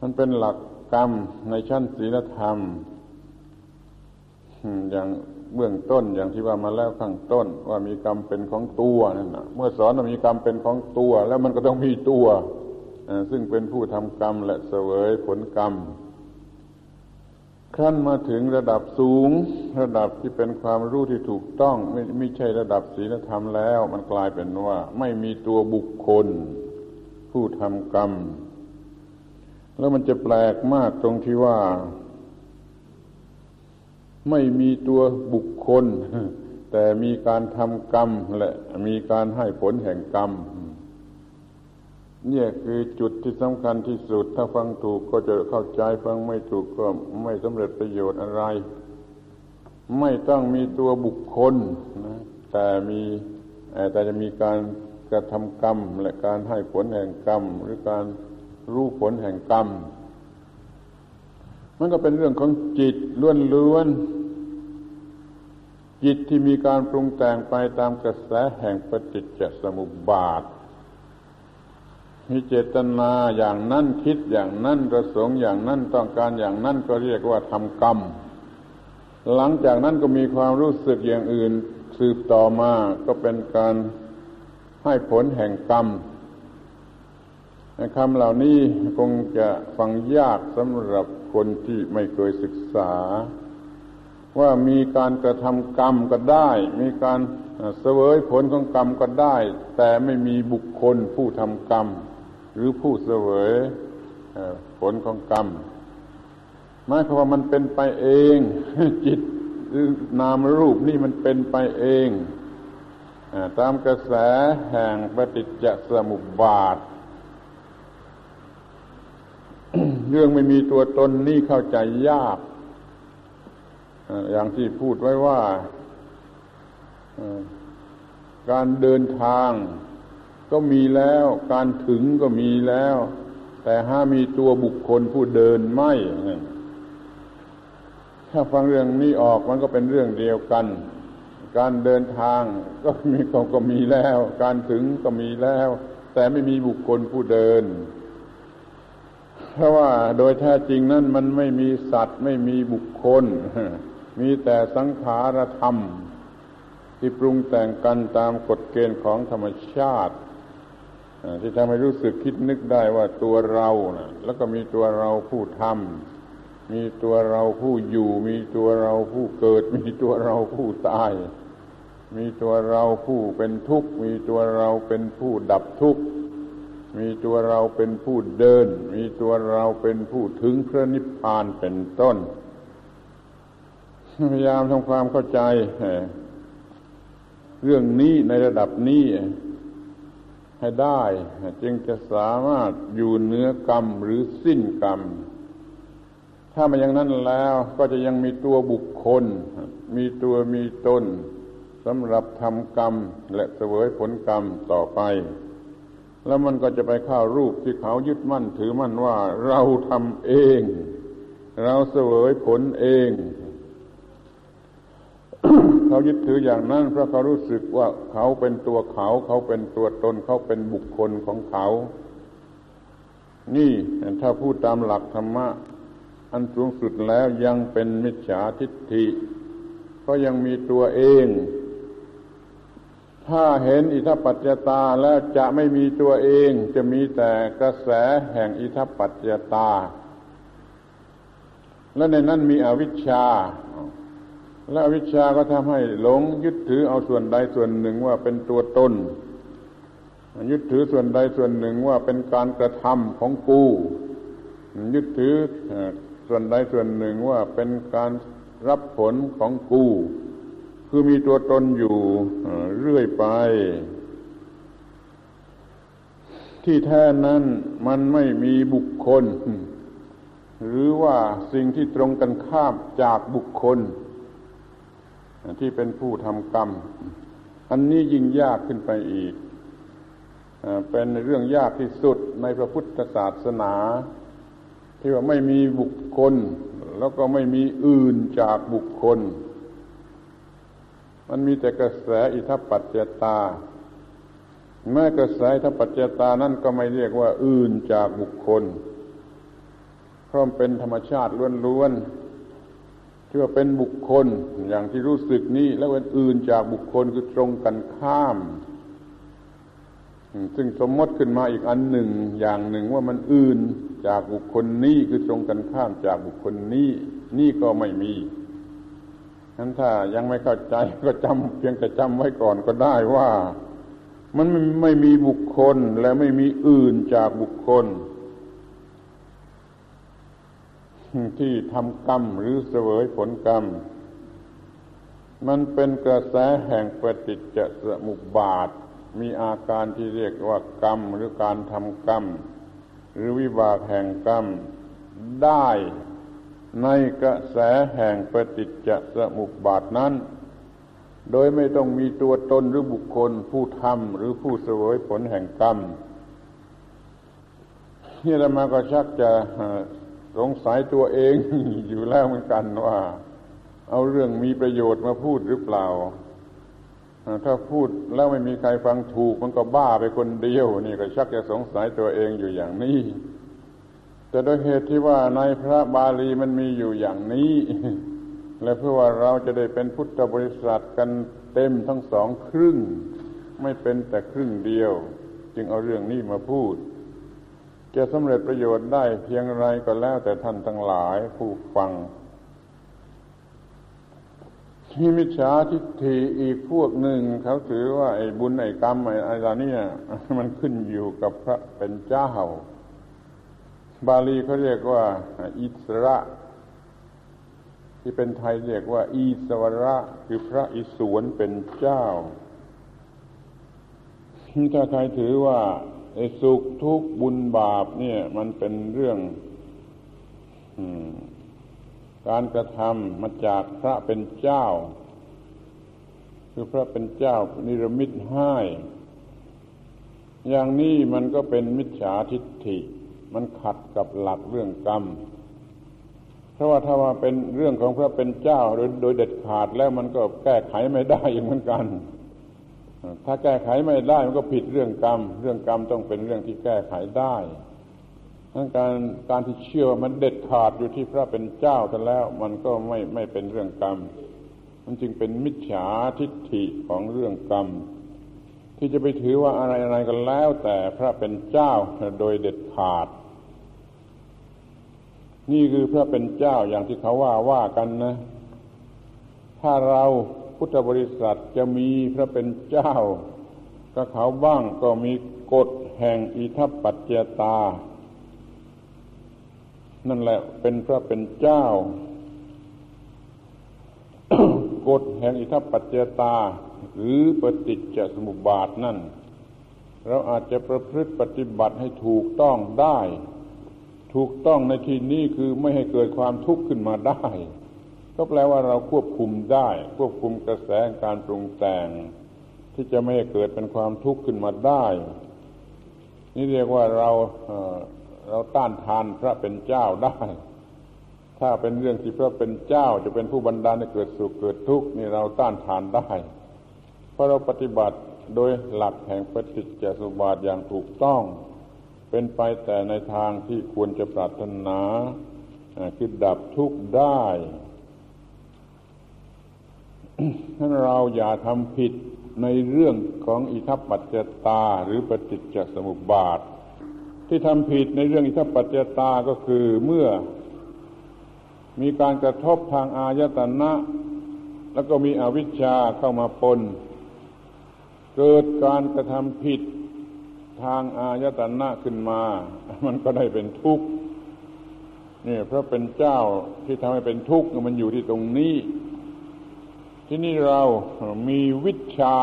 มันเป็นหลักกรรมในชั้นศีลธรรม อย่าง เบื้องต้นอย่างที่ว่ามาแล้วข้างต้น ว่ามีกรรมเป็นของตัวนั่นนะเมื่อสอนว่ามีกรรมเป็นของตัว แล้วมันก็ต้องมีตัวซึ่งเป็นผู้ทำกรรมและเสวยผลกรรมขั้นมาถึงระดับสูง ระดับที่เป็นความรู้ที่ถูกต้อง ไม่ไม่ใช่ระดับศีลธรรมแล้ว มันกลายเป็นว่า ไม่มีตัวบุคคล ผู้ทำกรรม แล้วมันจะแปลกมากตรงที่ว่า ไม่มีตัวบุคคล แต่มีการทำกรรมและมีการให้ผลแห่งกรรม เนี่ยคือจุดที่สำคัญที่สุด ถ้าฟังถูกก็จะเข้าใจฟังไม่ถูกก็ไม่สำเร็จประโยชน์อะไร ไม่ต้องมีตัวบุคคลนะแต่มีแต่จะมีการกระทำกรรม และการให้ผลแห่งกรรม หรือการรู้ผลแห่งกรรมมันก็เป็นเรื่องของจิตล้วนๆ จิตที่มีการปรุงแต่งไปตามกระแสแห่งปฏิจจสมุปบาทมีเจตนาอย่างนั้นคิดอย่างนั้นประสงค์อย่างนั้นต้องการอย่างนั้นก็เรียกว่าทำกรรม หลังจากนั้นก็มีความรู้สึกอย่างอื่นสืบต่อมาก็เป็นการให้ผลแห่งกรรมคำเหล่านี้คงจะฟังยากสำหรับคนที่ไม่เคยศึกษา ว่ามีการกระทำกรรมก็ได้ มีการเสวยผลของกรรมก็ได้ แต่ไม่มีบุคคลผู้ทำกรรม หรือผู้เสวยผลของกรรมหมายความว่ามันเป็นไปเอง จิตหรือนามรูปนี่มันเป็นไปเองตามกระแสแห่งปฏิจจสมุปบาท เรื่องไม่มีตัวตนนี่เข้าใจยาก อย่างที่พูดไว้ว่าการเดินทางก็มีแล้ว การถึงก็มีแล้ว แต่ห้ามีตัวบุคคลผู้เดินไม่ ถ้าฟังเรื่องนี้ออกมันก็เป็นเรื่องเดียวกัน การเดินทางก็มีก็มีแล้ว การถึงก็มีแล้ว แต่ไม่มีบุคคลผู้เดิน เพราะว่าโดยแท้จริงนั้นมันไม่มีสัตว์ไม่มีบุคคล มีแต่สังขารธรรม ที่ปรุงแต่งกันตามกฎเกณฑ์ของธรรมชาติที่ทำให้รู้สึกคิดนึกได้ว่าตัวเรานะแล้วก็มีตัวเราผู้ทำมีตัวเราผู้อยู่ มีตัวเราผู้เกิด มีตัวเราผู้ตาย มีตัวเราผู้เป็นทุกข์มีตัวเราเป็นผู้ดับทุกข์มีตัวเราเป็นผู้เดิน มีตัวเราเป็นผู้ถึงพระนิพพานเป็นต้น พยายามทำความเข้าใจเรื่องนี้ในระดับนี้ให้ได้ จึงจะสามารถอยู่เหนือกรรมหรือสิ้นกรรม ถ้ามาอย่างนั้นแล้วก็จะยังมีตัวบุคคล มีตัวมีตนสำหรับทำกรรม และเสวยผลกรรมต่อไป แล้วมันก็จะไปเข้ารูปที่เขายึดมั่นถือมั่นว่าเราทำเอง เราเสวยผลเอง เขายึดถืออย่างนั้น เพราะเขารู้สึกว่าเขาเป็นตัวเขา เขาเป็นตัวตน เขาเป็นบุคคลของเขา นี่ถ้าพูดตามหลักธรรมะ อันสูงสุดแล้วยังเป็นมิจฉาทิฏฐิก็ยังมีตัวเอง ถ้าเห็นอิทัปปัจจตาแล้วจะไม่มีตัวเอง จะมีแต่กระแสแห่งอิทัปปัจจตา และในนั้นมีอวิชชา และวิชาก็ทำให้หลงยึดถือเอาส่วนใดส่วนหนึ่งว่าเป็นตัวตนยึดถือส่วนใดส่วนหนึ่งว่าเป็นการกระทำของกู ยึดถือส่วนใดส่วนหนึ่งว่าเป็นการรับผลของกู คือมีตัวตนอยู่เรื่อยไป ที่แท้นั้นมันไม่มีบุคคล หรือว่าสิ่งที่ตรงกันข้ามจากบุคคล ที่เป็นผู้ทำกรรม อันนี้ยิ่งยากขึ้นไปอีก เป็นเรื่องยากที่สุดในพระพุทธศาสนา ที่ว่าไม่มีบุคคล แล้วก็ไม่มีอื่นจากบุคคล มันมีแต่กระแสอิทัปปัจจตาแม้กระแสอิทัปปัจจตานั่นก็ไม่เรียกว่าอื่นจากบุคคลเพราะเป็นธรรมชาติล้วนๆ ที่ว่าเป็นบุคคลอย่างที่รู้สึกนี้แล้วอื่นจากบุคคลคือตรงกันข้าม ซึ่งสมมติขึ้นมาอีกอันหนึ่ง อย่างหนึ่งว่ามันอื่นจากบุคคลนี้คือตรงกันข้ามจากบุคคลนี้นี่ก็ไม่มีนั้นถ้ายังไม่เข้าใจก็จำเพียงแต่จำไว้ก่อนก็ได้ว่า มันไม่มีบุคคลและไม่มีอื่นจากบุคคล ที่ทำกรรมหรือเสวยผลกรรม มันเป็นกระแสแห่งปฏิจจสมุปบาท มีอาการที่เรียกว่ากรรมหรือการทำกรรม หรือวิบากแห่งกรรมได้ในกระแสแห่งปฏิจจสมุปบาทนั้น โดยไม่ต้องมีตัวตนหรือบุคคลผู้ทำหรือผู้เสวยผลแห่งกรรมนี่เรามาก็ชักจะ สงสัยตัวเองอยู่แล้วเหมือนกันว่า เอาเรื่องมีประโยชน์มาพูดหรือเปล่า ถ้าพูดแล้วไม่มีใครฟังถูกมันก็บ้าไปคนเดียว นี่ก็ชักจะสงสัยตัวเองอยู่อย่างนี้ แต่โดยเหตุที่ว่าในพระบาลีมันมีอยู่อย่างนี้ และเพื่อว่าเราจะได้เป็นพุทธบริษัทกันเต็มทั้งสองครึ่ง ไม่เป็นแต่ครึ่งเดียว จึงเอาเรื่องนี้มาพูด จะสำเร็จประโยชน์ได้เพียงไรก็แล้วแต่ท่านทั้งหลายผู้ฟังที่มิจฉาทิฏฐิอีกพวกหนึ่งเขาถือว่าไอ้บุญไอ้กรรมไอ้อะไรนี่มันขึ้นอยู่กับพระเป็นเจ้า บาลีเขาเรียกว่า อิสระ ที่เป็นไทยเรียกว่า อีสวระ คือพระอิศวรเป็นเจ้าถ้าใครถือว่า สุขทุกข์บุญบาปเนี่ย มันเป็นเรื่องการกระทำมาจากพระเป็นเจ้า คือพระเป็นเจ้านิรมิตให้อย่างนี้มันก็เป็นมิจฉาทิฏฐิ มันขัดกับหลักเรื่องกรรม เพราะว่าถ้าว่าเป็นเรื่องของพระเป็นเจ้าโดยโดยเด็ดขาดแล้วมันก็แก้ไขไม่ได้เหมือนกัน ถ้าแก้ไขไม่ได้มันก็ผิดเรื่องกรรม เรื่องกรรมต้องเป็นเรื่องที่แก้ไขได้ทั้งการการที่เชื่อมันเด็ดขาดอยู่ที่พระเป็นเจ้าแต่แล้ว มันก็ไม่ไม่เป็นเรื่องกรรม มันจึงเป็นมิจฉาทิฏฐิของเรื่องกรรม ที่จะไปถือว่าอะไรอะไรก็แล้ว แต่พระเป็นเจ้าโดยเด็ดขาด นี่คือพระเป็นเจ้าอย่างที่เขาว่าว่ากันนะ ถ้าเรา พุทธบริษัทจะมีพระเป็นเจ้าก็เขาบ้างก็มีกฎแห่งอิทัปปัจเจตา นั่นแหละเป็นพระเป็นเจ้ากฎแห่งอิทัปปัจเจตา หรือปฏิจจสมุปบาทนั่น เราอาจจะประพฤติปฏิบัติให้ถูกต้องได้ ถูกต้องในที่นี้คือไม่ให้เกิดความทุกข์ขึ้นมาได้ ก็แปลว่าเราควบคุมได้ ควบคุมกระแสการปรุงแต่ง ที่จะไม่ให้เกิดเป็นความทุกข์ขึ้นมาได้ นี่เรียกว่าเราเราต้านทานพระเป็นเจ้าได้ ถ้าเป็นเรื่องที่พระเป็นเจ้าจะเป็นผู้บันดาลให้เกิดสุขเกิดทุกข์นี่เราต้านทานได้ เพราะเราปฏิบัติโดยหลักแห่งปฏิจจสมุบาทอย่างถูกต้อง เป็นไปแต่ในทางที่ควรจะปรารถนาคือดับทุกข์ได้ ท่านเราอย่าทำผิดในเรื่องของอิทัปปัจจตาหรือปฏิจจสมุปบาท ที่ทำผิดในเรื่องอิทัปปัจจตาก็คือเมื่อ มีการกระทบทางอายตนะ แล้วก็มีอวิชชาเข้ามาปน เกิดการกระทำผิดทางอายตนะขึ้นมา มันก็ได้เป็นทุกข์นี่เพราะเป็นเจ้าที่ทำให้เป็นทุกข์มันอยู่ที่ตรงนี้ ที่นี่เรามีวิชา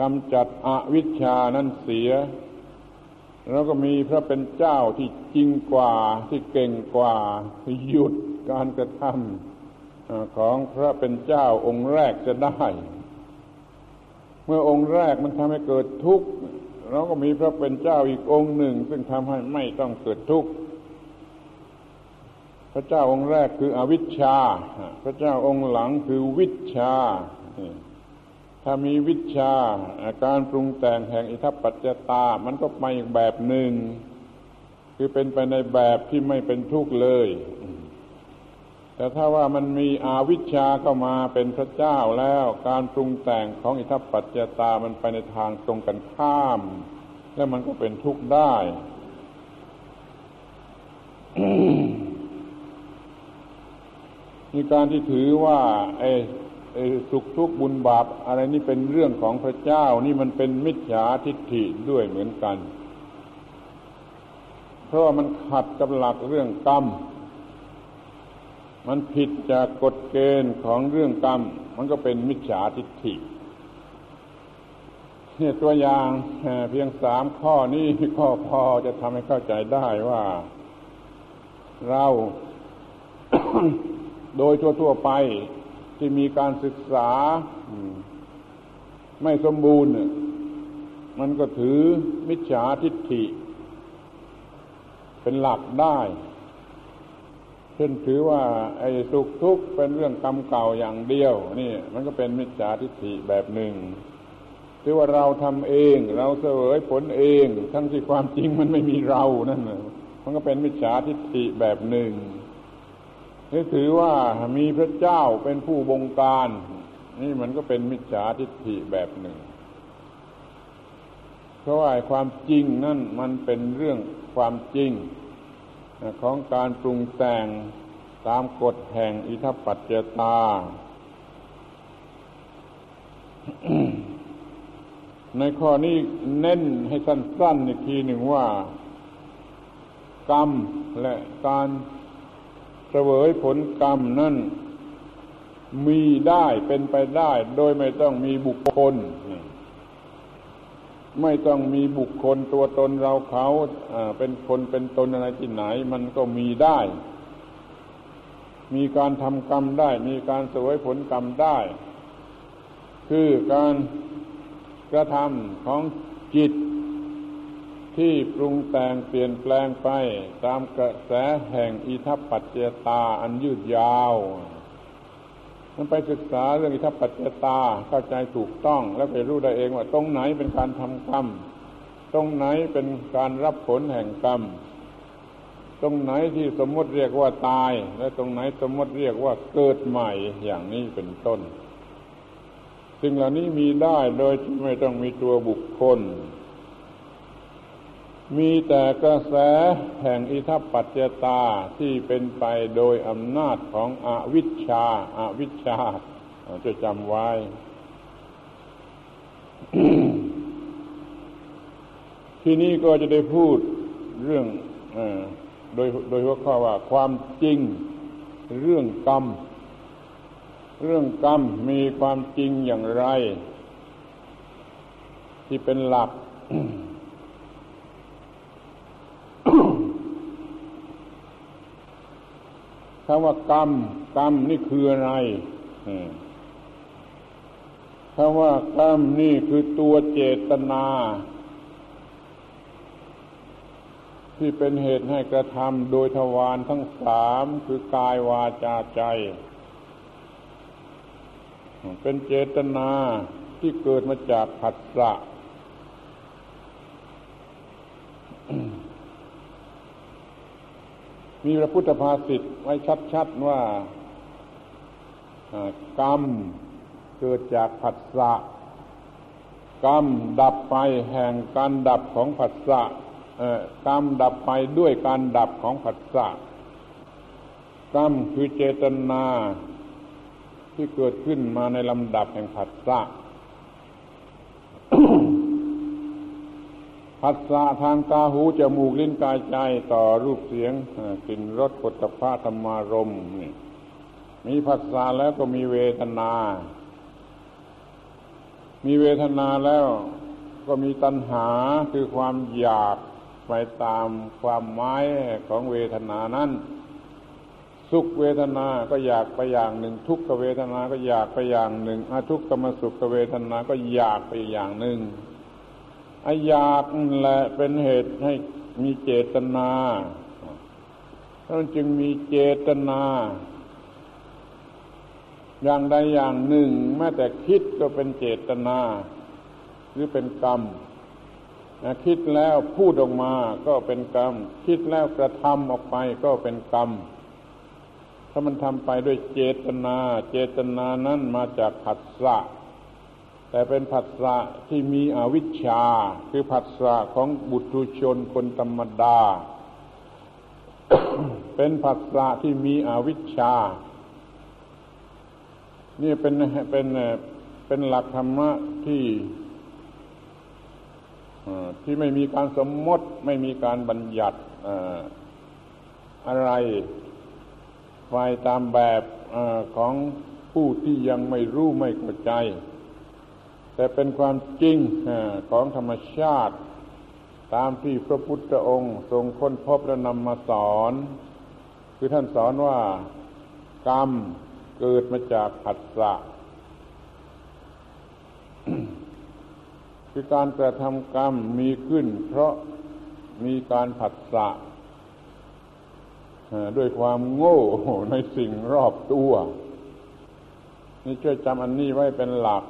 กำจัดอวิชานั้นเสีย แล้วก็มีพระเป็นเจ้าที่จริงกว่าที่เก่งกว่าหยุดการกระทำของพระเป็นเจ้าองค์แรกจะได้ เมื่อองค์แรกมันทำให้เกิดทุกข์เราก็มีพระเป็นเจ้าอีกองค์หนึ่ง ซึ่งทำให้ไม่ต้องเกิดทุกข์ ระเจ้าองค์แรกคืออวิชชา พระเจ้าองค์หลังคือวิชา ถ้ามีวิชาการปรุงแต่งแห่งอิทัปปัจจตา มันก็ไปอีกแบบหนึ่ง คือเป็นไปในแบบที่ไม่เป็นทุกข์เลย แต่ถ้าว่ามันมีอาวิชชาเข้ามาเป็นพระเจ้าแล้วการปรุงแต่งของอิทัปปัจจตา มันไปในทางตรงกันข้าม แล้วมันก็เป็นทุกข์ได้ มีการที่ถือว่าไอ้สุขทุกข์บุญบาปอะไรนี่เป็นเรื่องของพระเจ้านี่มันเป็นมิจฉาทิฏฐิด้วยเหมือนกัน เพราะว่ามันขัดกับหลักเรื่องกรรม มันผิดจากกฎเกณฑ์ของเรื่องกรรม มันก็เป็นมิจฉาทิฏฐิเนี่ยตัวอย่างเพียงสามข้อนี้ข้อพอจะทำให้เข้าใจได้ว่า เรา โดยทั่วๆไปที่มีการศึกษาไม่สมบูรณ์ มันก็ถือมิจฉาทิฏฐิ เป็นหลักได้เช่นถือว่า ไอ้สุขทุกข์เป็นเรื่องกรรมเก่าอย่างเดียว นี่ มันก็เป็นมิจฉาทิฏฐิแบบหนึ่งถือว่าเราทำเอง เราเสวยผลเอง ทั้งที่ความจริงมันไม่มีเรานั่นมันก็เป็นมิจฉาทิฏฐิแบบหนึ่ง นี่ถือว่ามีพระเจ้าเป็นผู้บงการ นี่มันก็เป็นมิจฉาทิฏฐิแบบหนึ่ง เพราะว่าความจริงนั่นมันเป็นเรื่องความจริง ของการปรุงแต่งตามกฎแห่งอิทัปปัจเจตา ในข้อนี้เน้นให้สั้นๆอีกทีหนึ่งว่า กรรมและการ วยผลกรรมนั่นมีได้เป็นไปได้ โดยไม่ต้องมีบุคคล ไม่ต้องมีบุคคลตัวตนเราเขาเป็นคนเป็นตนอะไรที่ไหน มันก็มีได้ มีการทำกรรมได้ มีการเสวยผลกรรมได้ คือการกระทำของจิต ที่ปรุงแต่งเปลี่ยนแปลงไปตามกระแสแห่งอิทัปปัจเจตาอันยืดยาว มันไปศึกษาเรื่องอิทัปปัจเจตาเข้าใจถูกต้อง แล้วไปรู้ได้เองว่า ตรงไหนเป็นการทำกรรม ตรงไหนเป็นการรับผลแห่งกรรม ตรงไหนที่สมมติเรียกว่าตาย และตรงไหนสมมติเรียกว่าเกิดใหม่อย่างนี้เป็นต้น สิ่งเหล่านี้มีได้โดยที่ไม่ต้องมีตัวบุคคล มีแต่กระแสแห่งอิทัปปัจจตาที่เป็นไปโดยอำนาจของอวิชชาอาวิชชาจะจำไว้ ที่นี้ก็จะได้พูดเรื่องอโดยโดยหัวข้อว่าความจริงเรื่องกรรม เรื่องกรรมมีความจริงอย่างไร ที่เป็นหลัก คำว่ากรรม กรรมนี่คืออะไรคำว่ากรรมนี่คือตัวเจตนา ที่เป็นเหตุให้กระทำโดยทวารทั้งสามคือกายวาจาใจ เป็นเจตนาที่เกิดมาจากผัสสะ มีพระพุทธภาษิตไว้ชัดๆว่ากรรมเกิดจากผัสสะกรรมดับไปแห่งการดับของผัสสะกรรมดับไปด้วยการดับของผัสสะกรรมคือเจตนาที่เกิดขึ้นมาในลำดับแห่งผัสสะ ผัสสะทางตาหูจมูกลิ้นกายใจต่อรูปเสียงกลิ่นรสปุถะธรรมารมนี่มีผัสสะแล้วก็มีเวทนา มีเวทนาแล้วก็มีตัณหาคือความอยากไปตามความหมายของเวทนานั้น สุขเวทนาก็อยากไปอย่างหนึ่ง ทุกขเวทนาก็อยากไปอย่างหนึ่งอาทุกขมสุขเวทนาก็อยากไปอย่างหนึ่ง ออยากแหละเป็นเหตุให้มีเจตนาท่านจึงมีเจตนา อย่างใดอย่างหนึ่ง แม้แต่คิดก็เป็นเจตนา หรือเป็นกรรมคิดแล้วพูดออกมาก็เป็นกรรม คิดแล้วกระทำออกไปก็เป็นกรรม ถ้ามันทำไปด้วยเจตนา เจตนานั้นมาจากผัสสะ แต่เป็นผัสสะที่มีอวิชชา คือผัสสะของบุตุชนคนธรรมดา เป็นผัสสะที่มีอวิชชา นี่เป็นเป็นเป็นหลักธรรมะที่ที่ไม่มีการสมมติไม่มีการบัญญัติอะไรไปตามแบบอของผู้ที่ยังไม่รู้ไม่เข้าใจ แต่เป็นความจริงของธรรมชาติ ตามที่พระพุทธองค์ ทรงค้นพบและนำมาสอน คือท่านสอนว่ากรรมเกิดมาจากผัสสะคือการกระทำกรรมมีขึ้น เพราะมีการผัสสะด้วยความโง่ในสิ่งรอบตัว นี่ช่วยจำอันนี้ไว้เป็นหลัก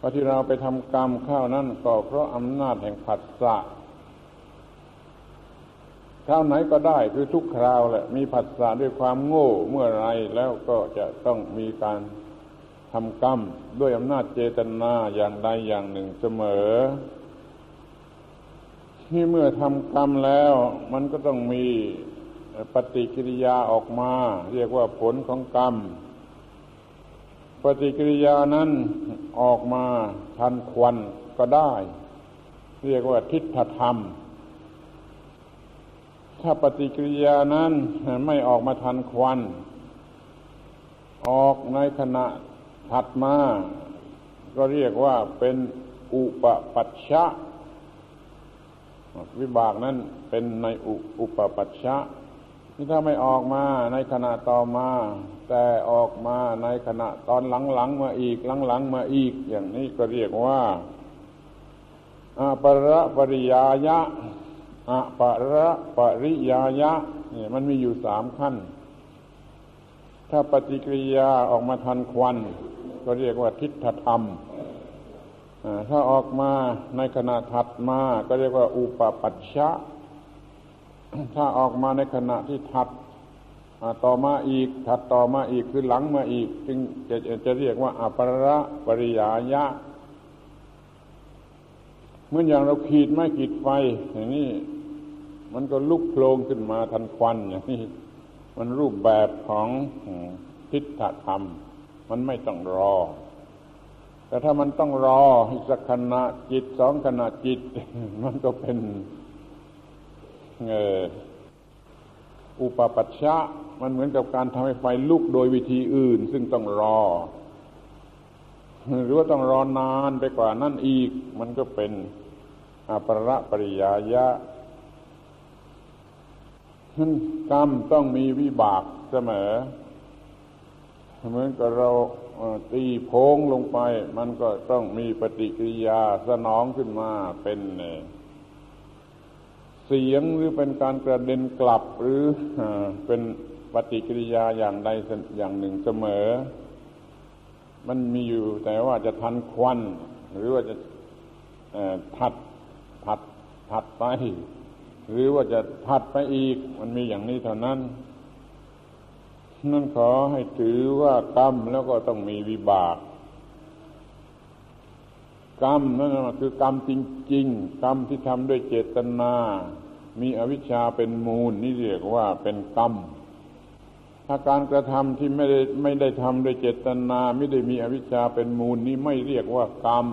ว่าที่เราไปทำกรรมข้าวนั่นก็เพราะอำนาจแห่งผัสสะคราวไหนก็ได้คือทุกคราวแหละ มีผัสสะด้วยความโง่เมื่อไรแล้วก็จะต้องมีการทำกรรมด้วยอำนาจเจตนาอย่างใดอย่างหนึ่งเสมอ ที่เมื่อทำกรรมแล้ว มันก็ต้องมีปฏิกิริยาออกมา เรียกว่าผลของกรรม ปฏิกิริยานั้นออกมาทันควันก็ได้ เรียกว่าทิฏฐธรรม ถ้าปฏิกิริยานั้นไม่ออกมาทันควัน ออกในขณะถัดมา ก็เรียกว่าเป็นอุปปัชชะ วิบากนั้นเป็นในอุอปปัชชะนี่ถ้าไม่ออกมาในขณะต่อมา แต่ออกมาในขณะตอนหลังๆมาอีกหลังๆมาอีก อย่างนี้ก็เรียกว่าอปรปริยายะอปรปริยายะเนี่ยมันมีอยู่สามขั้น ถ้าปฏิกิริยาออกมาทันควัน ก็เรียกว่าทิฏฐธรรมถ้าออกมาในขณะถัดมา ก็เรียกว่า อุปปัชชะ ถ้าออกมาในขณะที่ถัด ต่อมาอีก ถัดต่อมาอีกคือหลังมาอีก จึงจะจะเรียกว่าอประปริยายะเมื่ออย่างเราขีดไม้ขีดไฟอย่างนี้มันก็ลุกโผล่ขึ้นมาทันควันอย่างนี้มันรูปแบบของทิฏฐธรรม มันไม่ต้องรอ แต่ถ้ามันต้องรอสักขณะจิตสองขณะจิต มันก็เป็นอุ ปปัชชะ มันเหมือนกับการทำให้ไฟลุกโดยวิธีอื่น ซึ่งต้องรอ หรือว่าต้องรอนานไปกว่านั่นอีก มันก็เป็นอปรปริยายะกรรมต้องมีวิบากเสมอ เหมือนกับเราตีโพงลงไป มันก็ต้องมีปฏิกิริยาสนองขึ้นมาเป็น เสียงหรือเป็นการกระเด็นกลับหรือเป็นปฏิกิริยาอย่างใดอย่างหนึ่งเสมอ มันมีอยู่แต่ว่าจะทันควัน หรือว่าจะถัดถัดถัดไป หรือว่าจะถัดไปอีก มันมีอย่างนี้เท่านั้นนั่นขอให้ถือว่ากรรมแล้วก็ต้องมีวิบากกรรมนั่นคือกรรมจริง ๆ กรรมที่ทำด้วยเจตนา มีอวิชชาเป็นมูลนี่เรียกว่าเป็นกรรม ถ้าการกระทำที่ไม่ได้ไม่ได้ทำโดยเจตนาไม่ได้มีอวิชชาเป็นมูลนี่ไม่เรียกว่ากรรม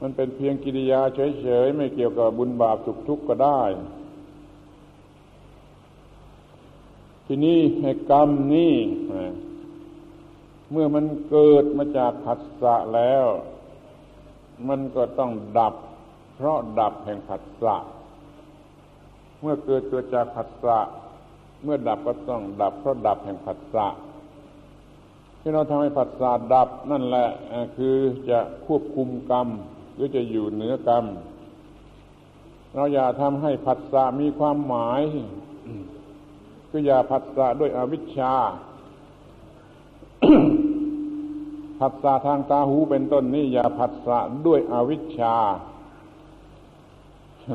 มันเป็นเพียงกิริยาเฉยๆไม่เกี่ยวกับบุญบาปสุขทุกข์ก็ได้ ทีนี้ให้กรรมนี่เมื่อมันเกิดมาจากผัสสะแล้ว มันก็ต้องดับ เพราะดับแห่งผัสสะ เมื่อเกิดเกิดจากผัสสะเมื่อดับก็ต้องดับเพราะดับแห่งผัสสะที่เราทำให้ผัสสะดับนั่นแหละคือจะควบคุมกรรม หรือจะอยู่เหนือกรรม เราอย่าทำให้ผัสสะมีความหมายคืออย่าผัสสะด้วยอวิชชาผัสสะทางตาหูเป็นต้นนี่อย่าผัสสะด้วยอวิชชา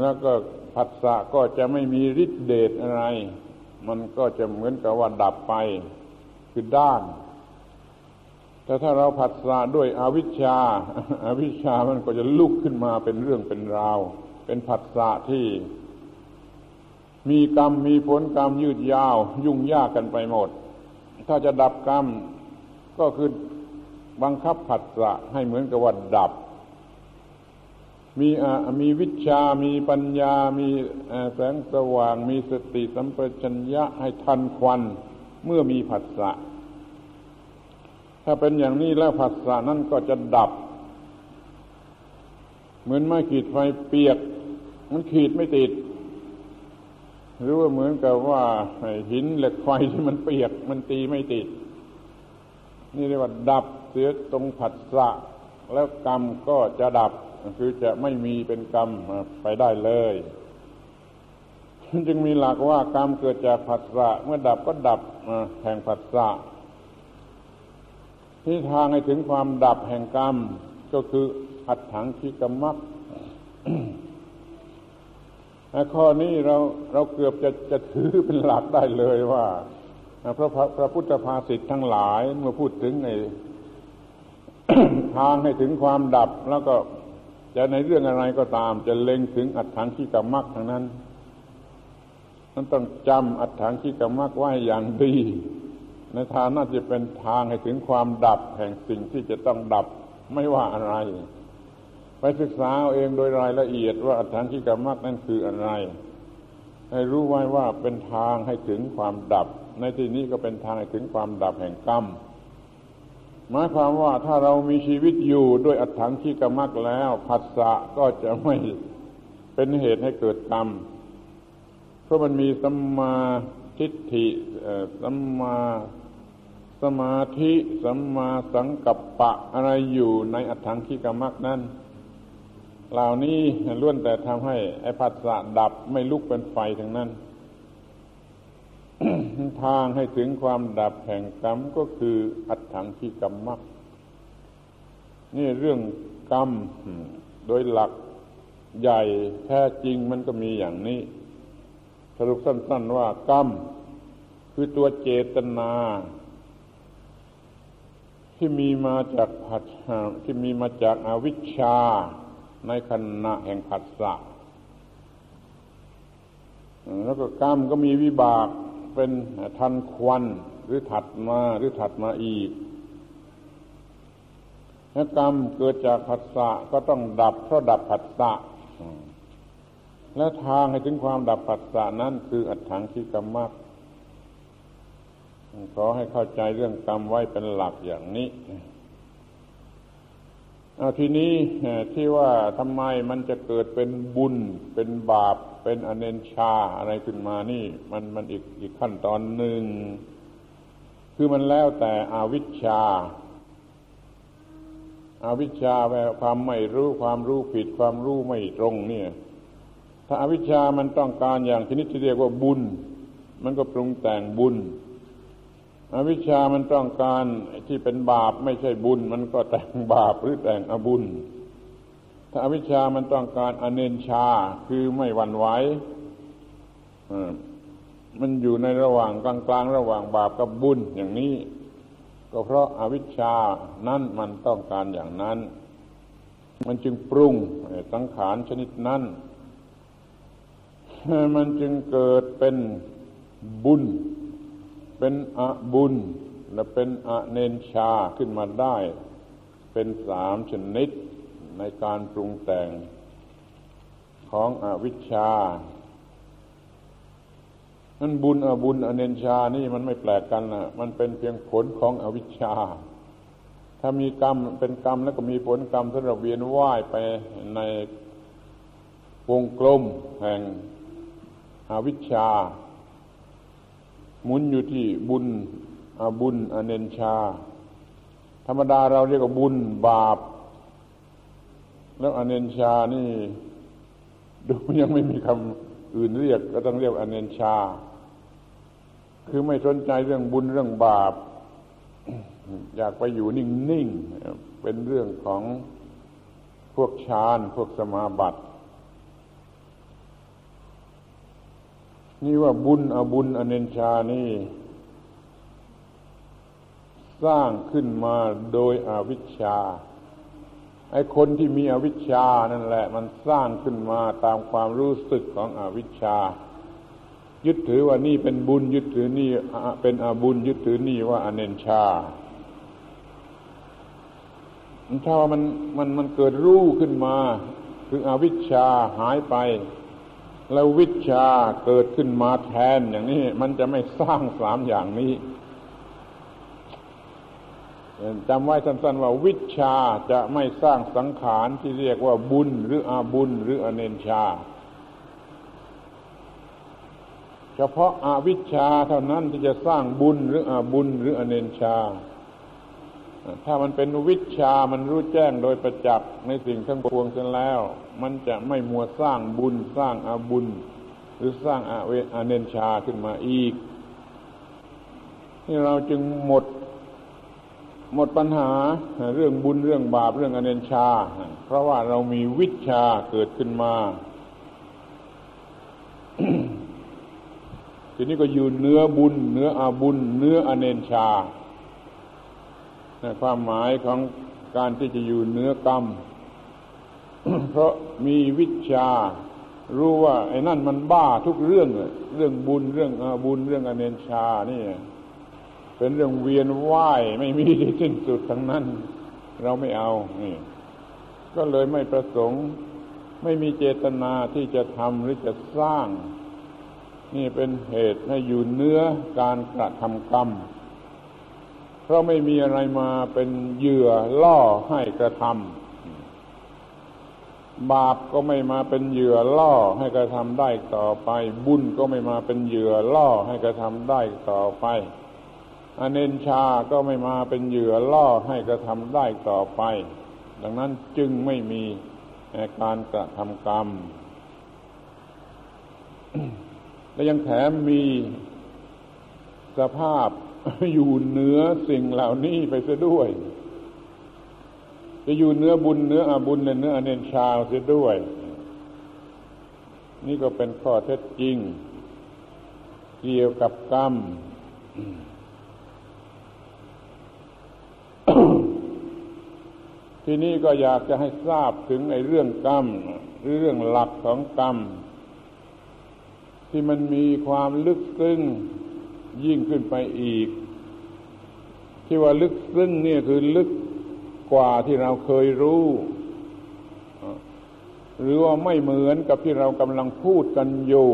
แล้วก็ ผัสสะก็จะไม่มีฤทธิเดชอะไร มันก็จะเหมือนกับว่าดับไป คือด้าน แต่ถ้าเราผัสสะด้วยอวิชชาอาวิชชามันก็จะลุกขึ้นมาเป็นเรื่องเป็นราว เป็นผัสสะที่ มีกรรมมีผลกรรมยืดยาว ยุ่งยากกันไปหมด ถ้ถ้าจะดับกรรมก็คือบังคับผัสสะให้เหมือนกับว่าดับ มีมีวิชา มีปัญญา มีแสงสว่าง มีสติสัมปชัญญะให้ทันควันเมื่อมีผัสสะ ถ้าเป็นอย่างนี้แล้วผัสสะนั้นก็จะดับ เหมือนไม้ขีดไฟเปียก มันขีดไม่ติด หรือว่าเหมือนกับว่าหินเหล็กไฟที่มันเปียก มันตีไม่ติด นี่เรียกว่าดับเสียตรงผัสสะ แล้วกรรมก็จะดับ คือจะไม่มีเป็นกรรมไปได้เลยจึงมีหลักว่ากรรมเกิดจากผัสสะเมื่อดับก็ดับแห่งผัสสะที่ทางให้ถึงความดับแห่งกรรม ก็คืออัดถังคิกรรมักข้อนี้เราเราเกือบจะจะถือเป็นหลักได้เลยว่าพระพระพุทธภาษิตทั้งหลายเมื่อพูดถึงในทางให้ถึงความดับแล้วก็ จะในเรื่องอะไรก็ตาม จะเล็งถึงอัดถังขี้กรรมักทั้งนั้นนั้นต้องจำอัดถังขี้กรรมักไว้อย่างดี ในทางน่าจะเป็นทางให้ถึงความดับแห่งสิ่งที่จะต้องดับไม่ว่าอะไร ไปศึกษาเอาเองโดยรายละเอียดว่าอัฏฐานขี้กรรมักนั่นคืออะไร ให้รู้ไว้ว่าเป็นทางให้ถึงความดับ ในที่นี้ก็เป็นทางให้ถึงความดับแห่งกรรม หมายความว่าถ้าเรามีชีวิตอยู่ด้วยอัฏฐานขี้กรรมักแล้วผัสสะก็จะไม่เป็นเหตุให้เกิดกรรม เพราะมันมีสัมมาทิฏฐิสัมมาสมาธิสัมมาสังกัปปะอะไรอยู่ในอัฏฐังคิกรรมักนั้นเหล่านี้ล้วนแต่ทำให้ไอ้ผัสสะดับไม่ลุกเป็นไฟทั้งนั้น ทางให้ถึงความดับแห่งกรรมก็คืออัฏฐังคิกรรมักนี่เรื่องกรรมโดยหลักใหญ่แท้จริงมันก็มีอย่างนี้ สรุปสั้น ๆว่ากรรมคือตัวเจตนา ที่มีมาจากผัสที่มีมาจากอาวิชชา ในขณะแห่งผัสสะแล้วก็กรรมก็มีวิบาก เป็นทันควันหรือถัดมาหรือถัดมาอีกถ้ากรรมเกิดจากผัสสะก็ต้องดับเพราะดับผัสสะและทางให้ถึงความดับผัสสะนั้นคืออัตถังคีกรรมมากขอให้เข้าใจเรื่องกรรมไว้เป็นหลักอย่างนี้ เอาทีนี้ที่ว่าทำไมมันจะเกิดเป็นบุญ เป็นบาป เป็นอเนนชาอะไรขึ้นมานี่ มันมันอีกอีกขั้นตอนหนึ่ง คือมันแล้วแต่อวิชชาอาวิชชาแปลความไม่รู้ความรู้ผิดความรู้ไม่ตรงเนี่ย ถ้าอาวิชชามันต้องการอย่างชนิดที่เรียกว่าบุญ มันก็ปรุงแต่งบุญ อวิชามันต้องการที่เป็นบาปไม่ใช่บุญ มันก็แต่งบาปหรือแต่งอบุญ ถ้าอวิชชามันต้องการอเนนชาคือไม่หวั่นไหวมันอยู่ในระหว่างกลางๆระหว่างบาปกับบุญอย่างนี้ ก็เพราะอาวิชชานั้นมันต้องการอย่างนั้น มันจึงปรุงสังขารชนิดนั้นมันจึงเกิดเป็นบุญ เป็นอบุญ และเป็นอเนนชาขึ้นมาได้ เป็นสามชนิดในการปรุงแต่งของอวิชชานั้นบุญอบุญอเนนชานี่มันไม่แปลกกันนะมันเป็นเพียงผลของอวิชชา ถ้ามีกรรมเป็นกรรมแล้วก็มีผลกรรมสำหรับเวียนว่ายไปในวงกลมแห่งอวิชชา หมุนอยู่ที่บุญอบุญอเนนชา ธรรมดาเราเรียกว่าบุญบาป แล้วอเนนชานี่ ดูยังไม่มีคำอื่นเรียก ก็ต้องเรียกอเนนชา คือไม่สนใจเรื่องบุญเรื่องบาป อยากไปอยู่นิ่งๆเป็นเรื่องของพวกฌานพวกสมาบัติ นี่ว่าบุญอบุญอเนนชานี่ สร้างขึ้นมาโดยอวิชชา ไอ้คนที่มีอวิชชานั่นแหละ มันสร้างขึ้นมาตามความรู้สึกของอวิชชา ยึดถือว่านี่เป็นบุญ ยึดถือนี่เป็นอาบุญ ยึดถือนี่ว่าอเนนชาถ้าว่ามันมันมันเกิดรู้ขึ้นมา คืออวิชชาหายไป แล้ววิชาเกิดขึ้นมาแทนอย่างนี้ มันจะไม่สร้างสามอย่างนี้จำไว้สั้นๆว่าวิชาจะไม่สร้างสังขารที่เรียกว่าบุญหรืออาบุญหรืออเนนชา เฉพาะอาวิชชาเท่านั้นที่จะสร้างบุญหรืออาบุญหรืออเนนชา ถ้ามันเป็นวิชามันรู้แจ้งโดยประจักษ์ในสิ่งทั้งปวงเสียแล้ว มันจะไม่มัวสร้างบุญสร้างอาบุญ หรือสร้างอาเวอเนนชาขึ้นมาอีกที่เราจึงหมด หมดปัญหาเรื่องบุญเรื่องบาปเรื่องอเนนชา เพราะว่าเรามีวิชาเกิดขึ้นมาทีนี้ก็อยู่เนื้อบุญเนื้ออาบุญเนื้ออเนนชา ความหมายของการที่จะอยู่เนื้อกรรม เพราะมีวิชา รู้ว่า ไอ้นั่นมันบ้าทุกเรื่อง เรื่องบุญเรื่องอบุญเรื่องอเนชานี่ เป็นเรื่องเวียนว่ายไม่มีที่สิ้นสุดทั้งนั้น เราไม่เอานี่ก็เลยไม่ประสงค์ ไม่มีเจตนาที่จะทำหรือจะสร้าง นี่เป็นเหตุให้อยู่เนื้อการกระทำกรรม เพราะไม่มีอะไรมาเป็นเหยื่อล่อให้กระทำบาปก็ไม่มาเป็นเหยื่อล่อให้กระทำได้ต่อไป บุญก็ไม่มาเป็นเหยื่อล่อให้กระทำได้ต่อไปอเนนชาก็ไม่มาเป็นเหยื่อล่อให้กระทำได้ต่อไป ดังนั้นจึงไม่มีการกระทำกรรม และยังแถมมีสภาพ อยู่เหนือสิ่งเหล่านี้ไปเสียด้วย จะอยู่เนื้อบุญเนื้ออาบุญเนื้ออเนนชาเสียด้วย นี่ก็เป็นข้อเท็จจริง เกี่ยวกับกรรมทีนี้ก็อยากจะให้ทราบถึงไอ้เรื่องกรรมหรือเรื่องหลักของกรรม ที่มันมีความลึกซึ้ง ยิ่งขึ้นไปอีก ที่ว่าลึกซึ้งเนี่ยคือลึกกว่าที่เราเคยรู้ หรือว่าไม่เหมือนกับที่เรากำลังพูดกันอยู่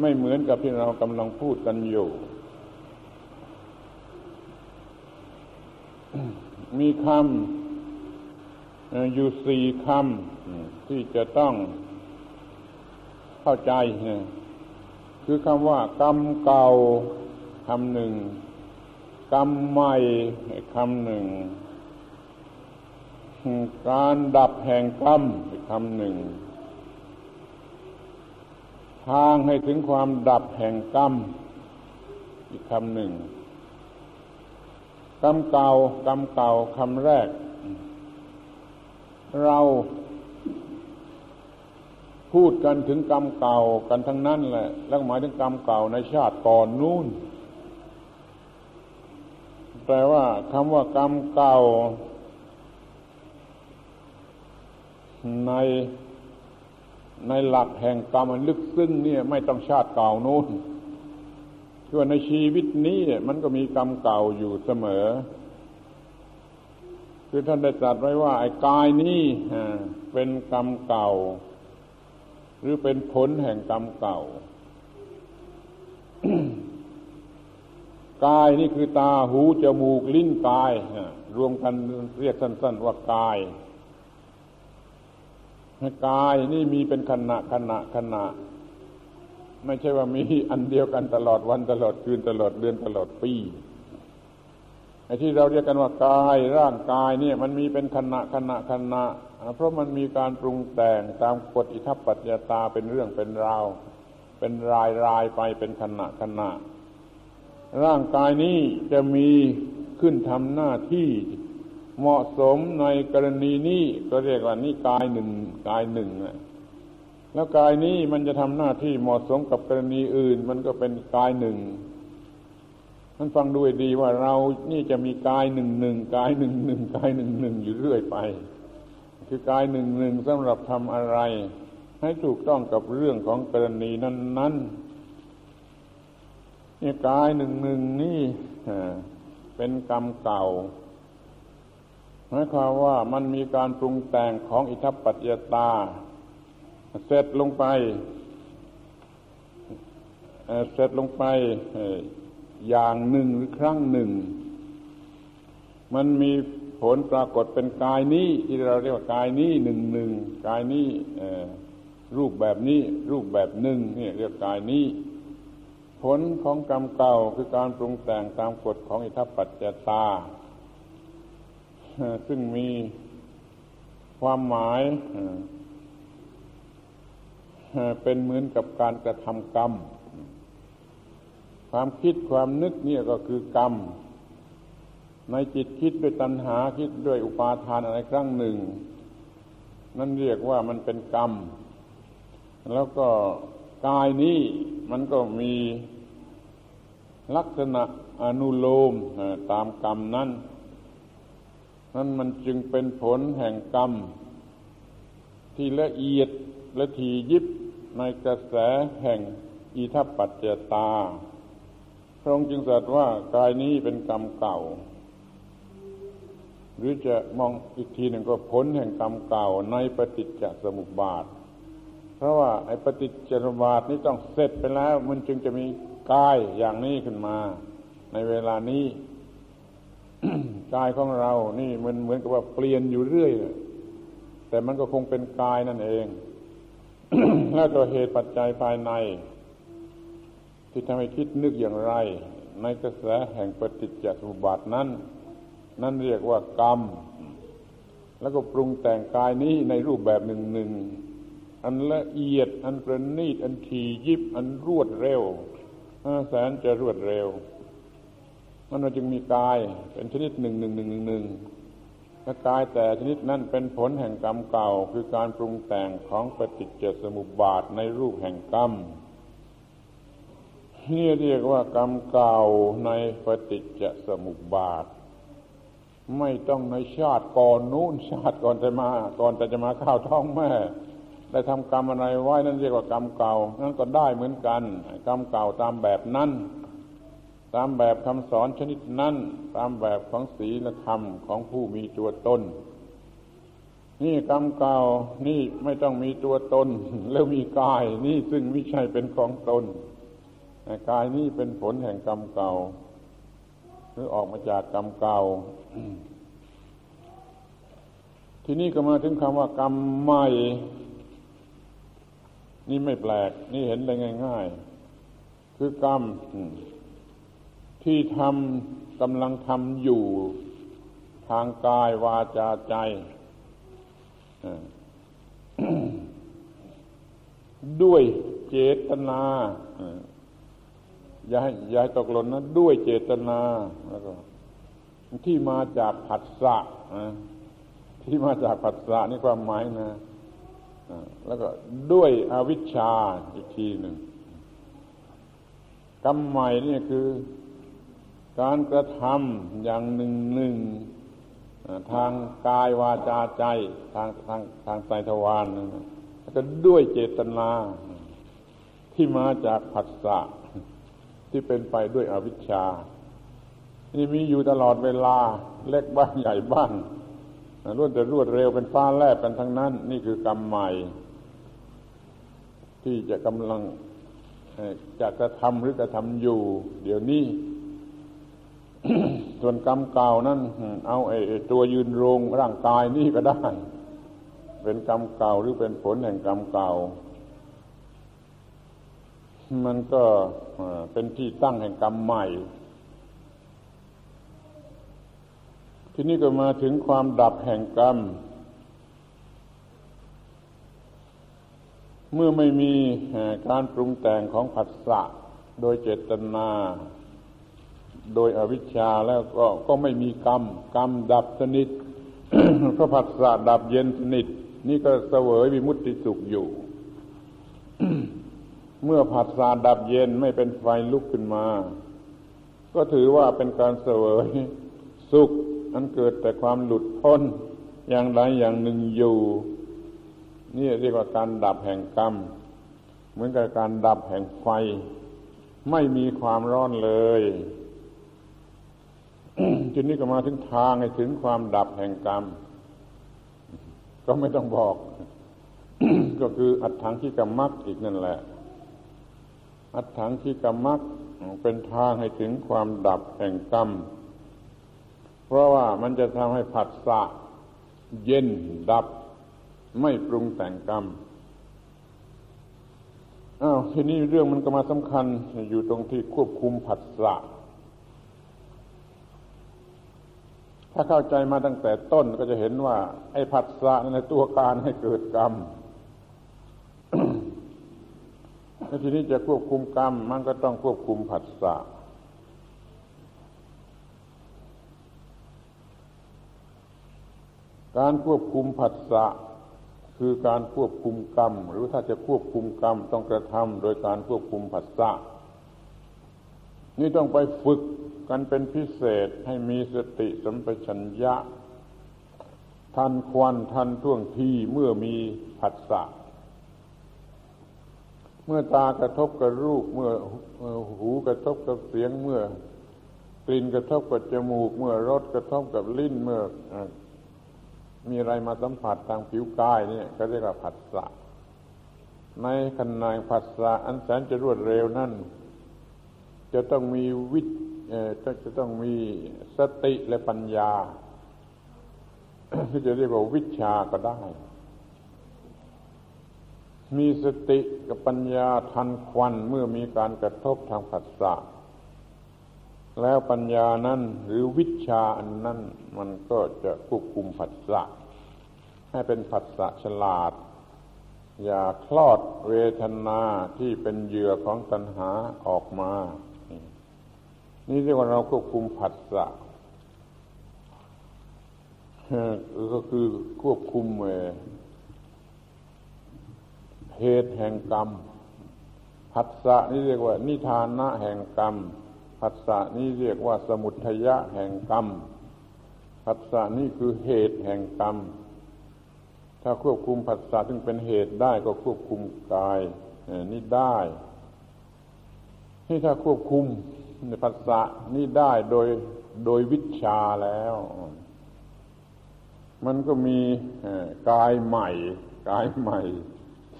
ไม่เหมือนกับที่เรากำลังพูดกันอยู่ มีคำอยู่สี่คำที่จะต้องเข้าใจ คือคำว่ากรรมเก่าคำหนึ่งกรรมใหม่คำหนึ่ง การดับแห่งกรรมคำหนึ่ง ทางให้ถึงความดับแห่งกรรมอีกคำหนึ่งกรรมเก่ากรรมเก่าคำแรก เรา พูดกันถึงกรรมเก่ากันทั้งนั้นแหละ แล้วหมายถึงกรรมเก่าในชาติก่อนนู้นแต่ว่าคำว่ากรรมเก่า ในในหลักแห่งกรรมมันลึกซึ้งเนี่ยไม่ต้องชาติเก่านู้นคือว่าในชีวิตนี้มันก็มีกรรมเก่าอยู่เสมอ คือท่านได้ตรัสไว้ว่าไอ้กายนี้เป็นกรรมเก่า หรือเป็นผลแห่งกรรมเก่า กายนี่คือตาหูจมูกลิ้นกาย รวมกันเรียกสั้น ๆ ว่ากายกายนี่มีเป็นขณะขณะขณะ ไม่ใช่ว่ามีอันเดียวกันตลอดวันตลอดคืนตลอดเดือนตลอดปีไอ้ที่เราเรียกกันว่ากายร่างกายเนี่ย มันมีเป็นขณะขณะขณะ เพราะมันมีการปรุงแต่งตามกฎอิทัปปัจจตาเป็นเรื่องเป็นราว เป็นรายรายไปเป็นขณะขณะ ร่างกายนี้จะมีขึ้นทำหน้าที่เหมาะสมในกรณีนี้ก็เรียกว่านี่กายหนึ่งกายหนึ่งนะแล้วกายนี้มันจะทำหน้าที่เหมาะสมกับกรณีอื่น มันก็เป็นกายหนึ่งมันฟังดูดีว่าเรานี่จะมีกายหนึ่งหนึ่งกายหนึ่งหนึ่งกายหนึ่งหนึ่งอยู่เรื่อยไป คือกายหนึ่งหนึ่งสำหรับทำอะไร ให้ถูกต้องกับเรื่องของกรณีนั้นนี่กายหนึ่งหนึ่งนี่เป็นกรรมเก่าหมายความว่ามันมีการปรุงแต่งของอิทัปปัจจตา เสร็จลงไปเสร็จลงไปอย่างหนึ่งหรือครั้งหนึ่ง มันมี ผลปรากฏเป็นกายนี้ที่เราเรียกว่ากายนี้หนึ่งหนึ่งกายนี้รูปแบบนี้ รูปแบบหนึ่งนี่เรียกกายนี้ ผลของกรรมเก่าคือการปรุงแต่งตามกฎของอิทัปปัจจตา ซึ่งมีความหมายเป็นเหมือนกับการกระทำกรรม ความคิดความนึกเนี่ยก็คือกรรม ในจิตคิดด้วยตัณหาคิดด้วยอุปาทานอะไรครั้งหนึ่ง นั่นเรียกว่ามันเป็นกรรม แล้วก็กายนี้มันก็มีลักษณะอนุโลมตามกรรมนั้นนั่นมันจึงเป็นผลแห่งกรรม ที่ละเอียดและทียิบในกระแสแห่งอิทัปปัจจตา พระองค์จึงตรัสว่ากายนี้เป็นกรรมเก่า หรือจะมองอีกทีหนึ่งก็ผลแห่งกรรมเก่าในปฏิจจสมุปบาท เพราะว่าไอ้ปฏิจจสมุปบาทนี้ต้องเสร็จไปแล้ว มันจึงจะมีกายอย่างนี้ขึ้นมา ในเวลานี้กายของเรานี่มันเหมือนกับว่าเปลี่ยนอยู่เรื่อย แต่มันก็คงเป็นกายนั่นเอง แล้วตัวเหตุปัจจัยภายใน ที่ทำให้คิดนึกอย่างไร ในกระแสแห่งปฏิจจสมุปบาทนั้น นั่นเรียกว่ากรรม แล้วก็ปรุงแต่งกายนี้ในรูปแบบหนึ่งหนึ่งอันละเอียด อันประณีต อันทียิบ อันรวดเร็วแสนจะรวดเร็ว มันจึงมีกายเป็นชนิดหนึ่งหนึ่งหนึ่งหนึ่งหนึ่งและกายแต่ชนิดนั้นเป็นผลแห่งกรรมเก่า คือการปรุงแต่งของปฏิจจสมุปบาทในรูปแห่งกรรมนี่เรียกว่ากรรมเก่าในปฏิจจสมุปบาท ไม่ต้องในชาติก่อนนู้นชาติก่อนจะมา ก่อนแต่จะมาข้าวท้องแม่ได้ทำกรรมอะไรไว้นั่นเรียกว่ากรรมเก่านั่นก็ได้เหมือนกันกรรมเก่าตามแบบนั้นตามแบบคำสอนชนิดนั้นตามแบบของศีลธรรมของผู้มีตัวตนนี่กรรมเก่านี่ไม่ต้องมีตัวตน แล้วมีกายนี่ซึ่งไม่ใช่เป็นของตนกายนี่เป็นผลแห่งกรรมเก่า หรือออกมาจากกรรมเก่า ทีนี้ก็มาถึงคำว่ากรรมใหม่ นี่ไม่แปลก นี่เห็นได้ง่าย ๆ คือกรรมที่ทำกำลังทำอยู่ทางกายวาจาใจด้วยเจตนาอย่าให้อย่าให้ตกหล่นนะ ด้วยเจตนาแล้วก็ ที่มาจากผัสสะที่มาจากผัสสะนี่ความหมายนะแล้วก็ด้วยอวิชชาอีกทีหนึ่งกรรมใหม่นี่คือ การกระทำอย่างหนึ่งหนึ่งทางกายวาจาใจ ทางทางทางใจทวารนั่นก็ด้วยเจตนา ที่มาจากผัสสะที่เป็นไปด้วยอวิชชา นี่มีอยู่ตลอดเวลาเล็กบ้างใหญ่บ้างรวดแต่รวดเร็วเป็นฟ้าแลบกันทั้งนั้น นี่คือกรรมใหม่ ที่จะกำลังจะกระทำหรือกระทำอยู่ เดี๋ยวนี้ ส่วนกรรมเก่านั้นเอาไอ้ตัวยืนรงร่างกายนี่ก็ได้ เป็นกรรมเก่าหรือเป็นผลแห่งกรรมเก่า มันก็เป็นที่ตั้งแห่งกรรมใหม่ ทีนี้ก็มาถึงความดับแห่งกรรม เมื่อไม่มีการปรุงแต่งของผัสสะโดยเจตนา โดยอวิชชาแล้วก็ก็ไม่มีกรรม กรรมดับสนิทพระผัสสะดับเย็นสนิท นี่ก็เสวยวิมุตติสุขอยู่ เมื่อผัสสะดับเย็นไม่เป็นไฟลุกขึ้นมา ก็ถือว่าเป็นการเสวยสุข อันเกิดแต่ความหลุดพ้นอย่างใดอย่างหนึ่งอยู่ นี่เรียกว่าการดับแห่งกรรม เหมือนกับการดับแห่งไฟ ไม่มีความร้อนเลยจุดนี้ก็มาถึงทางให้ถึงความดับแห่งกรรม ก็ไม่ต้องบอก ก็คืออัตถังที่กรรมักอีกนั่นแหละ อัตถังที่กรรมักเป็นทางให้ถึงความดับแห่งกรรม เพราะว่ามันจะทำให้ผัสสะเย็นดับ ไม่ปรุงแต่งกรรมอ้าวทีนี้เรื่องมันก็มาสำคัญอยู่ตรงที่ควบคุมผัสสะถ้าเข้าใจมาตั้งแต่ต้นก็จะเห็นว่า ไอ้ผัสสะในตัวการให้เกิดกรรมแล้วทีนี้จะควบคุมกรรม มันก็ต้องควบคุมผัสสะ การควบคุมผัสสะคือการควบคุมกรรม หรือถ้าจะควบคุมกรรมต้องกระทำโดยการควบคุมผัสสะนี่ต้องไปฝึกกันเป็นพิเศษให้มีสติสัมปชัญญะ ทันควันทันท่วงทีเมื่อมีผัสสะเมื่อตากระทบกับรูปเมื่อหูกระทบกับเสียงเมื่อกลิ่นกระทบกับจมูก เมื่อรสกระทบกับลิ้นเมื่อ มีอะไรมาสัมผัสทางผิวกายนี่ก็เรียกว่าผัสสะในขณะผัสสะอันแสนจะรวดเร็วนั่น จะต้องมีวิก็จะต้องมีสติและปัญญาที่จะเรียกว่าวิชาก็ได้ มีสติกับปัญญาทันควันเมื่อมีการกระทบทางผัสสะ แล้วปัญญานั้นหรือวิชาอันนั้นมันก็จะควบคุมผัสสะให้เป็นผัสสะฉลาด อย่าคลอดเวทนาที่เป็นเหยื่อของตัณหาออกมา นี่เรียกว่าเราควบคุมผัสสะก็คือควบคุมเหตุแห่งกรรมผัสสะนี่เรียกว่า นิทานะแห่งกรรม ผัสสะนี่เรียกว่าสมุทยะแห่งกรรมผัสสะนี่คือเหตุแห่งกรรม ถ้าควบคุมผัสสะซึ่งเป็นเหตุได้ก็ควบคุมกายนี่ได้ที่ถ้าควบคุมในภาษานี่ได้โดยโดยวิชาแล้ว มันก็มีกายใหม่ กายใหม่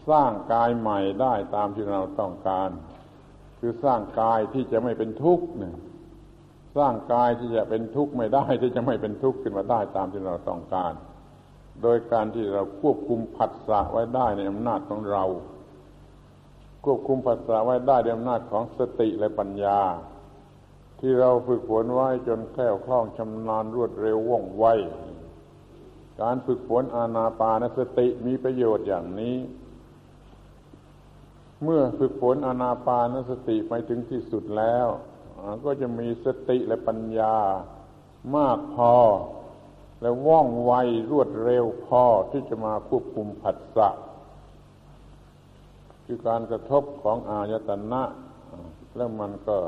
สร้างกายใหม่ได้ตามที่เราต้องการ คือสร้างกายที่จะไม่เป็นทุกข์เนี่ยสร้างกายที่จะเป็นทุกข์ไม่ได้ที่จะไม่เป็นทุกข์ขึ้นมาได้ตามที่เราต้องการ โดยการที่เราควบคุมผัสสะไว้ได้ในอำนาจของเรา ควบคุมผัสสะไว้ได้ด้วยอำนาจของสติและปัญญา ที่เราฝึกฝนไว้จนแคล่วคล่องชำนาญรวดเร็วว่องไวการฝึกฝนอาณาปานสติมีประโยชน์อย่างนี้ เมื่อฝึกฝนอาณาปานสติไปถึงที่สุดแล้ว ก็จะมีสติและปัญญามากพอ และว่องไวรวดเร็วพอที่จะมาควบคุมผัสสะคือการกระทบของอายตนะ แล้วมันก็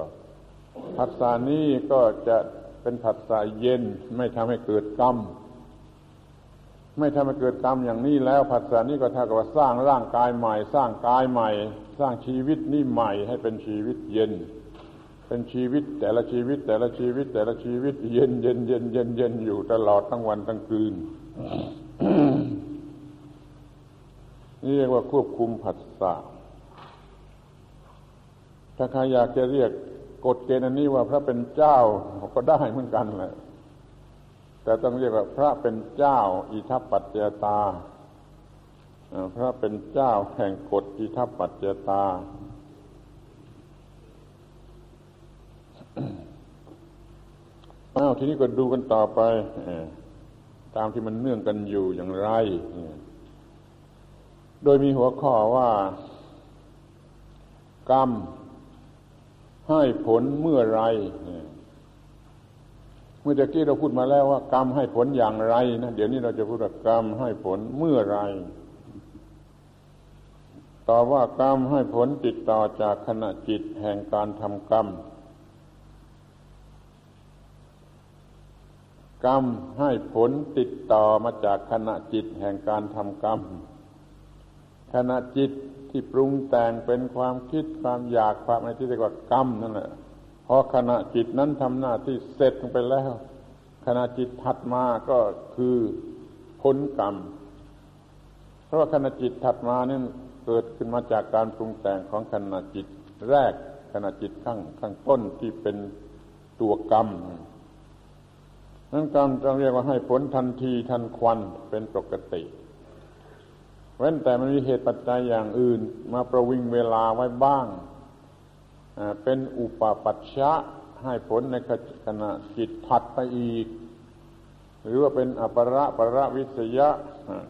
ผัสสะนี้ก็จะเป็นผัสสะเย็นไม่ทำให้เกิดกรรม ไม่ทำให้เกิดกรรมอย่างนี้แล้วผัสสะนี้ก็เท่ากับว่าสร้างร่างกายใหม่ สร้างกายใหม่ สร้างชีวิตนี้ใหม่ให้เป็นชีวิตเย็น เป็นชีวิตแต่ละชีวิต แต่ละชีวิต แต่ละชีวิต เย็นเย็นเย็นเย็นเย็นอยู่ตลอดทั้งวันทั้งคืนนี่เรียกว่าควบคุมผัสสะถ้าใครอยากจะเรียกกฎเกณฑ์อันนี้ว่าพระเป็นเจ้าก็ได้เหมือนกันแหละ แต่ต้องเรียกว่าพระเป็นเจ้า อิทัปปัจเจตาพระเป็นเจ้าแห่งกฎอิทัปปัจเจตา อ้าวทีนี้ก็ดูกันต่อไปตามที่มันเนื่องกันอยู่อย่างไร โดยมีหัวข้อว่า กรรมให้ผลเมื่อไรเเมื่อกี้เราพูดมาแล้วว่ากรรมให้ผลอย่างไรนะเดี๋ยวนี้เราจะพูดว่ากรรมให้ผลเมื่อไรตอบว่ากรรมให้ผลติดต่อจากขณะจิตแห่งการทำกรรม กรรมให้ผลติดต่อมาจากขณะจิตแห่งการทำกรรม ขณะจิตที่ปรุงแต่งเป็นความคิดความอยากความอะไรที่เรียกว่ากรรมนั่นแหละ อขณะจิตนั้นทำหน้าที่เสร็จไปแล้ว ขณะจิตถัดมาก็คือผลกรรม เพราะว่าขณะจิตถัดมานี่เกิดขึ้นมาจากการปรุงแต่งของขณะจิตแรกขณะจิตข้างข้างต้นที่เป็นตัวกรรมนั้นกรรมต้องเรียกว่าให้ผลทันทีทันควันเป็นปกติ เว้นแต่มันมีเหตุปัจจัยอย่างอื่น มาประวิงเวลาไว้บ้าง เป็นอุปปัชชะให้ผลในขณะจิตถัดไปอีก หรือว่าเป็นอประประวิสยะ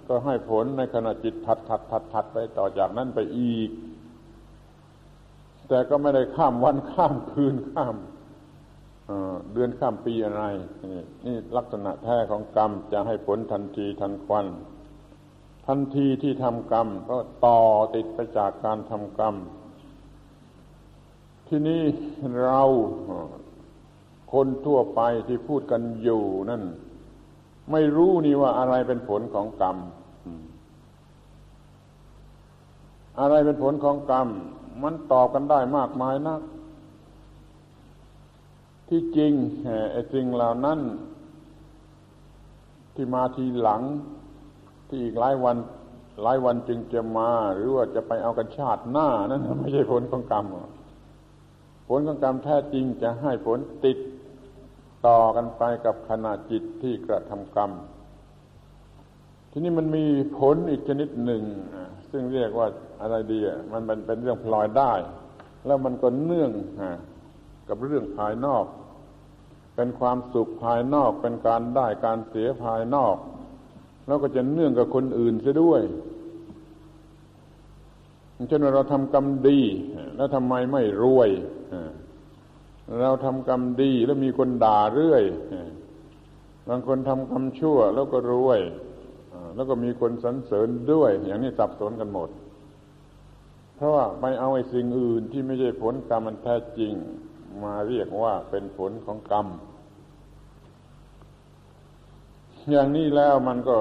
ก็ให้ผลในขณะจิตถัดถัดถัดถัดไปต่อจากนั้นไปอีก แต่ก็ไม่ได้ข้ามวันข้ามคืนข้ามเดือนข้ามปีอะไร นี่ลักษณะแท้ของกรรมจะให้ผลทันทีทันควัน ทันทีที่ทำกรรม ก็ต่อติดไปจากการทำกรรม ที่นี่เราคนทั่วไปที่พูดกันอยู่นั่น ไม่รู้นี่ว่าอะไรเป็นผลของกรรม อะไรเป็นผลของกรรม มันตอบกันได้มากมายนัก ที่จริงไอ้สิ่งเหล่านั้น ที่มาทีหลัง ที่อีกหลายวัน หลายวันจึงจะมา หรือว่าจะไปเอากันชาติหน้านั่นไม่ใช่ผลของกรรม ผลของกรรมแท้จริงจะให้ผลติดต่อกันไปกับขณะจิตที่กระทำกรรม ทีนี้มันมีผลอีกชนิดหนึ่ง ซึ่งเรียกว่าอะไรดีอะมันเป็นเรื่องพลอยได้ แล้วมันก็เนื่องกับเรื่องภายนอก เป็นความสุขภายนอก เป็นการได้การเสียภายนอก แล้วก็จะเนื่องกับคนอื่นเสียด้วยเช่นว่าเราทำกรรมดี แล้วทำไมไม่รวย เราทำกรรมดีแล้วมีคนด่าเรื่อยบางคนทำกรรมชั่วแล้วก็รวยแล้วก็มีคนสรรเสริญด้วย อย่างนี้สับสนกันหมด เพราะว่าไปเอาไอ้สิ่งอื่นที่ไม่ใช่ผลกรรมมันแท้จริง มาเรียกว่าเป็นผลของกรรม อย่างนี้แล้วมันก็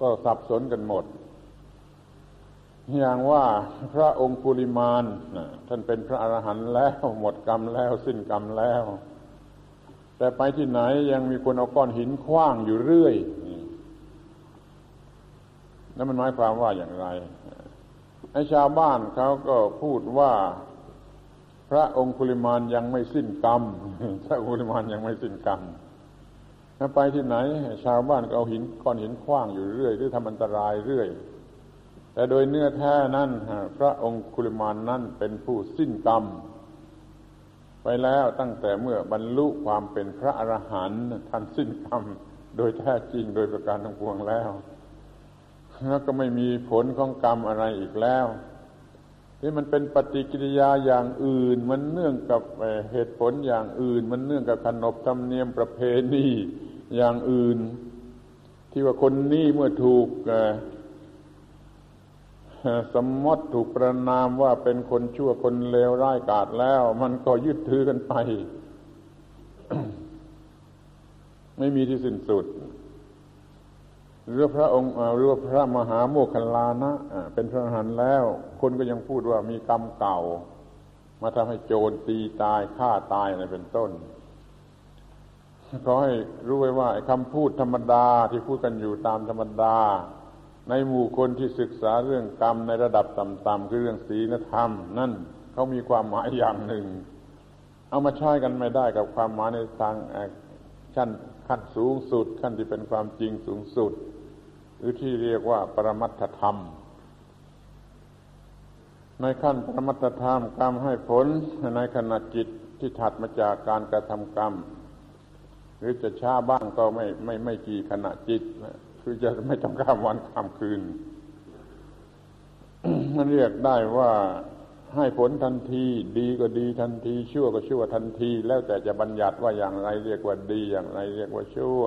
ก็สับสนกันหมด อย่างว่าพระองค์ปุริมานท่านเป็นพระอรหันต์แล้วหมดกรรมแล้วสิ้นกรรมแล้ว แต่ไปที่ไหนยังมีคนเอาก้อนหินคว้างอยู่เรื่อยแล้วมันหมายความว่าอย่างไรไอ้ชาวบ้านเขาก็พูดว่า พระองคุลิมานยังไม่สิ้นกรรมพระองคุลิมานยังไม่สิ้นกรรมถ้าไปที่ไหน ชาวบ้านก็เอาหินก้อนหินคว้างอยู่เรื่อยหรือทำอันตรายเรื่อย แต่โดยเนื้อแท้นั้นพระองคุลิมานนั้นเป็นผู้สิ้นกรรม ไปแล้วตั้งแต่เมื่อบรรลุความเป็นพระอรหันต์ท่านสิ้นกรรม โดยแท้จริงโดยประการทั้งปวงแล้วแล้วก็ไม่มีผลของกรรมอะไรอีกแล้วที่มันเป็นปฏิกิริยาอย่างอื่น มันเนื่องกับเหตุผลอย่างอื่น มันเนื่องกับขนบธรรมเนียมประเพณีอย่างอื่น ที่ว่าคนนี้เมื่อถูก สมมติถูกประนามว่าเป็นคนชั่วคนเลวร้ายกาจแล้ว มันก็ยึดถือกันไป ไม่มีที่สิ้นสุดหรือพระองค์หรือพระมหาโมคคัลลานะเป็นพระอรหันต์แล้ว คนก็ยังพูดว่ามีกรรมเก่า มาทำให้โจรตีตายฆ่าตายอะไรเป็นต้นขอให้รู้ไว้ว่าคำพูดธรรมดาที่พูดกันอยู่ตามธรรมดา ในหมู่คนที่ศึกษาเรื่องกรรมในระดับต่ำๆคือเรื่องศีลธรรม นั่นเขามีความหมายอย่างหนึ่ง เอามาใช้กันไม่ได้กับความหมายในทางชั้นขั้นสูงสุด ขั้นที่เป็นความจริงสูงสุด หรือที่เรียกว่าปรมัตถธรรม ในขั้นปรมัตถธรรมกรรมให้ผลในขณะจิตที่ถัดมาจากการกระทำกรรม หรือจะช้าบ้างก็ไม่ไม่ไม่กี่ขณะจิต คือจะไม่ต้องข้ามวันข้ามคืน มันเรียกได้ว่าให้ผลทันที ดีก็ดีทันที ชั่วก็ชั่วทันที แล้วแต่จะบัญญัติว่าอย่างไรเรียกว่าดีอย่างไร เรียกว่าชั่ว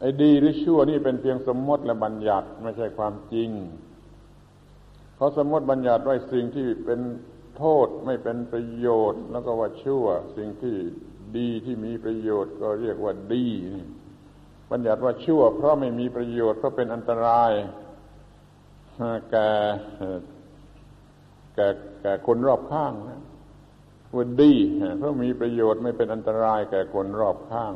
ไอ้ดีหรือชั่วนี่เป็นเพียงสมมติและบัญญัติไม่ใช่ความจริงเขาสมมติบัญญัติไว้สิ่งที่เป็นโทษไม่เป็นประโยชน์ แล้วก็ว่าชั่ว สิ่งที่ดีที่มีประโยชน์ก็เรียกว่าดี บัญญัติว่าชั่ว เพราะไม่มีประโยชน์เพราะเป็นอันตรายแก่แก่แก่คนรอบข้างนะว่าดี เพราะมีประโยชน์ไม่เป็นอันตรายแก่คนรอบข้าง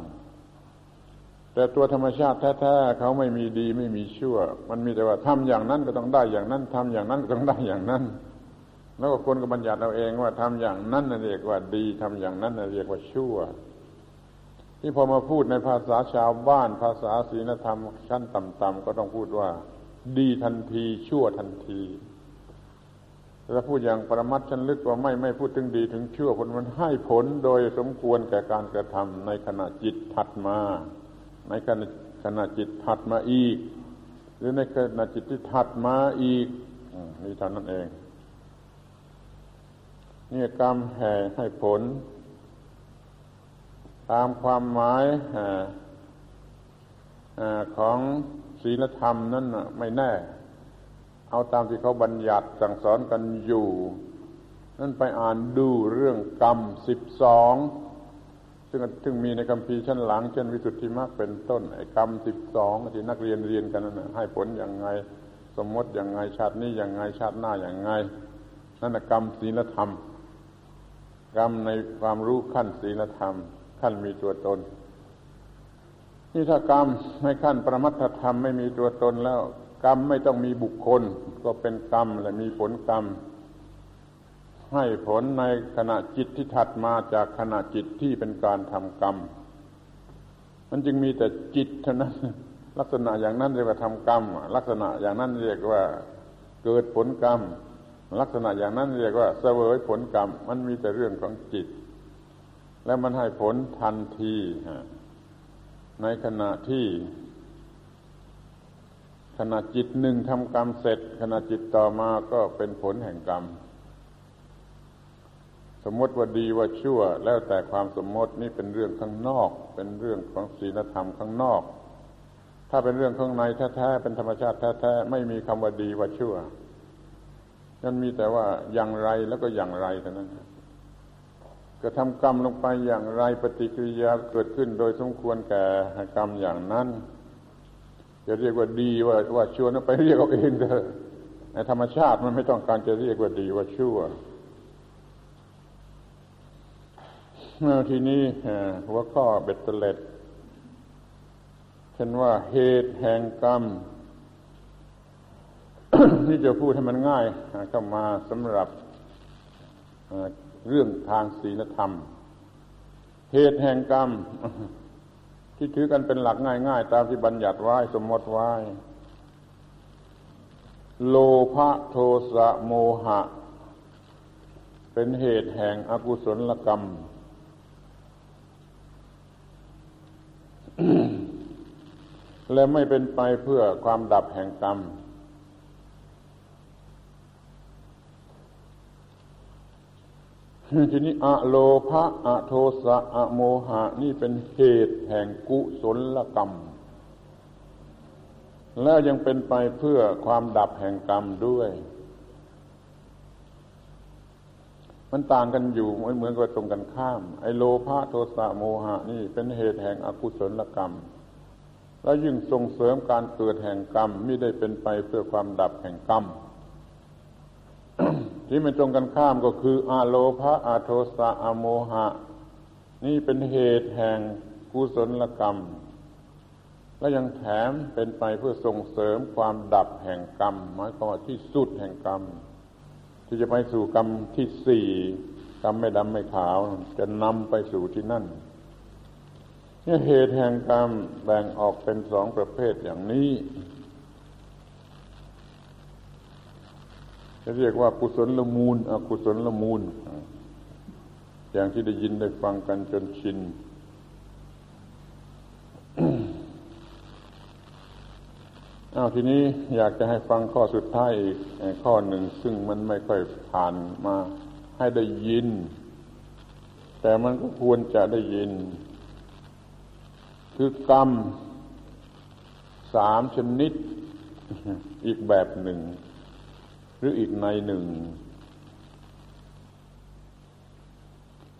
แต่ตัวธรรมชาติแท้ๆเขาไม่มีดีไม่มีชั่ว มันมีแต่ว่าทำอย่างนั้นก็ต้องได้อย่างนั้นทำอย่างนั้นก็ต้องได้อย่างนั้น แล้วก็คนก็บัญญัติเอาเองว่าทำอย่างนั้นน่ะเรียกว่าดีทำอย่างนั้นเรียกว่าชั่ว ที่พอมาพูดในภาษาชาวบ้านภาษาศีลธรรมชั้นต่ำๆก็ต้องพูดว่า ดีทันทีชั่วทันทีถ้าพูดอย่างประมัตชันลึกว่าไม่ไม่พูดถึงดีถึงชั่วผลมันให้ผลโดยสมควรแก่การกระทำในขณะจิตถัดมา ในขณะขณะจิตถัดมาอีก หรือในขณะจิตที่ถัดมาอีกนี่เท่านั้นเองนี่กรรมแห่ให้ผล ตามความหมายของศีลธรรมนั่นไม่แน่ เอาตามที่เขาบัญญัติสั่งสอนกันอยู่ นั่นไปอ่านดูเรื่องกรรมสิบสองซึ่งซึ่งมีในคำพีชั้นหลัง เช่นวิสุทธิมรรคเป็นต้นไอ้กรรมสิบสองที่นักเรียนเรียนกันนั่นให้ผลอย่างไง สมมติอย่างไงชาตินี้อย่างไงชาติหน้าอย่างไง นั่นกรรมศีลธรรม กรรมในความรู้ขั้นศีลธรรม ขั้นมีตัวตน นี่ถ้ากรรมในขั้นประมัตธรรมไม่มีตัวตนแล้ว กรรมไม่ต้องมีบุคคล ก็เป็นกรรมและมีผลกรรม ให้ผลในขณะจิตที่ถัดมาจากขณะจิตที่เป็นการทำกรรม มันจึงมีแต่จิตเท่านั้น ลักษณะอย่างนั้นเรียกว่าทำกรรม ลักษณะอย่างนั้นเรียกว่าเกิดผลกรรม ลักษณะอย่างนั้นเรียกว่าเสวยผลกรรม มันมีแต่เรื่องของจิต และมันให้ผลทันทีในขณะที่ ขณะจิตหนึ่งทำกรรมเสร็จ ขณะจิตต่อมาก็เป็นผลแห่งกรรม สมมติว่าดีว่าชั่ว แล้วแต่ความสมมตินี่เป็นเรื่องข้างนอก เป็นเรื่องของศีลธรรมข้างนอก ถ้าเป็นเรื่องข้างในแท้ๆเป็นธรรมชาติแท้ๆไม่มีคำว่าดีว่าชั่วนั่นมีแต่ว่าอย่างไรแล้วก็อย่างไรเท่านั้น ก็ทำกรรมลงไปอย่างไรปฏิกิริยาเกิดขึ้นโดยสมควรแก่กรรมอย่างนั้น จะเรียกว่าดีว่าว่าชั่วนั้นไปเรียกเอาเองเถอะในธรรมชาติมันไม่ต้องการจะเรียกว่าดีว่าชั่วเมื่อทีนี้หัวข้อเบ็ดเตล็ดเช่นว่าเหตุแห่งกรรม นี่จะพูดให้มันง่ายเข้ามาสำหรับ เรื่องทางศีลธรรม เหตุแห่งกรรม ที่ถือกันเป็นหลักง่าย ๆ ตามที่บัญญัติไว้สมมติไว้ โลภโทสะโมหะ เป็นเหตุแห่งอกุศลกรรมและไม่เป็นไปเพื่อความดับแห่งกรรม ทีนี้อะโลภะอะโทสะอะโมหะนี่เป็นเหตุแห่งกุศลกรรม แล้วยังเป็นไปเพื่อความดับแห่งกรรมด้วย มันต่างกันอยู่เหมือนเหมือนกับตรงกันข้าม ไอโลภะโทสะโมหะนี่เป็นเหตุแห่งอกุศลกรรม แล้วยิ่งส่งเสริมการเกิดแห่งกรรมไม่ได้เป็นไปเพื่อความดับแห่งกรรม ที่มันตรงกันข้ามก็คืออาโลภะอาโทสะอาโมหะ นี่เป็นเหตุแห่งกุศลกรรม และยังแถมเป็นไปเพื่อส่งเสริมความดับแห่งกรรมหมายความว่าที่สุดแห่งกรรม ที่จะไปสู่กรรมที่สี่กรรมไม่ดำไม่ขาว จะนำไปสู่ที่นั่นนี่เหตุแห่งกรรมแบ่งออกเป็นสองประเภทอย่างนี้ เรียกว่ากุศลละมูลอกุศลละมูล อย่างที่ได้ยินได้ฟังกันจนชินอ้าวทีนี้อยากจะให้ฟังข้อสุดท้ายอีกข้อหนึ่งซึ่งมันไม่ค่อยผ่านมาให้ได้ยิน แต่มันก็ควรจะได้ยิน คือกรรมสามชนิดอีกแบบหนึ่ง หรืออีกในหนึ่ง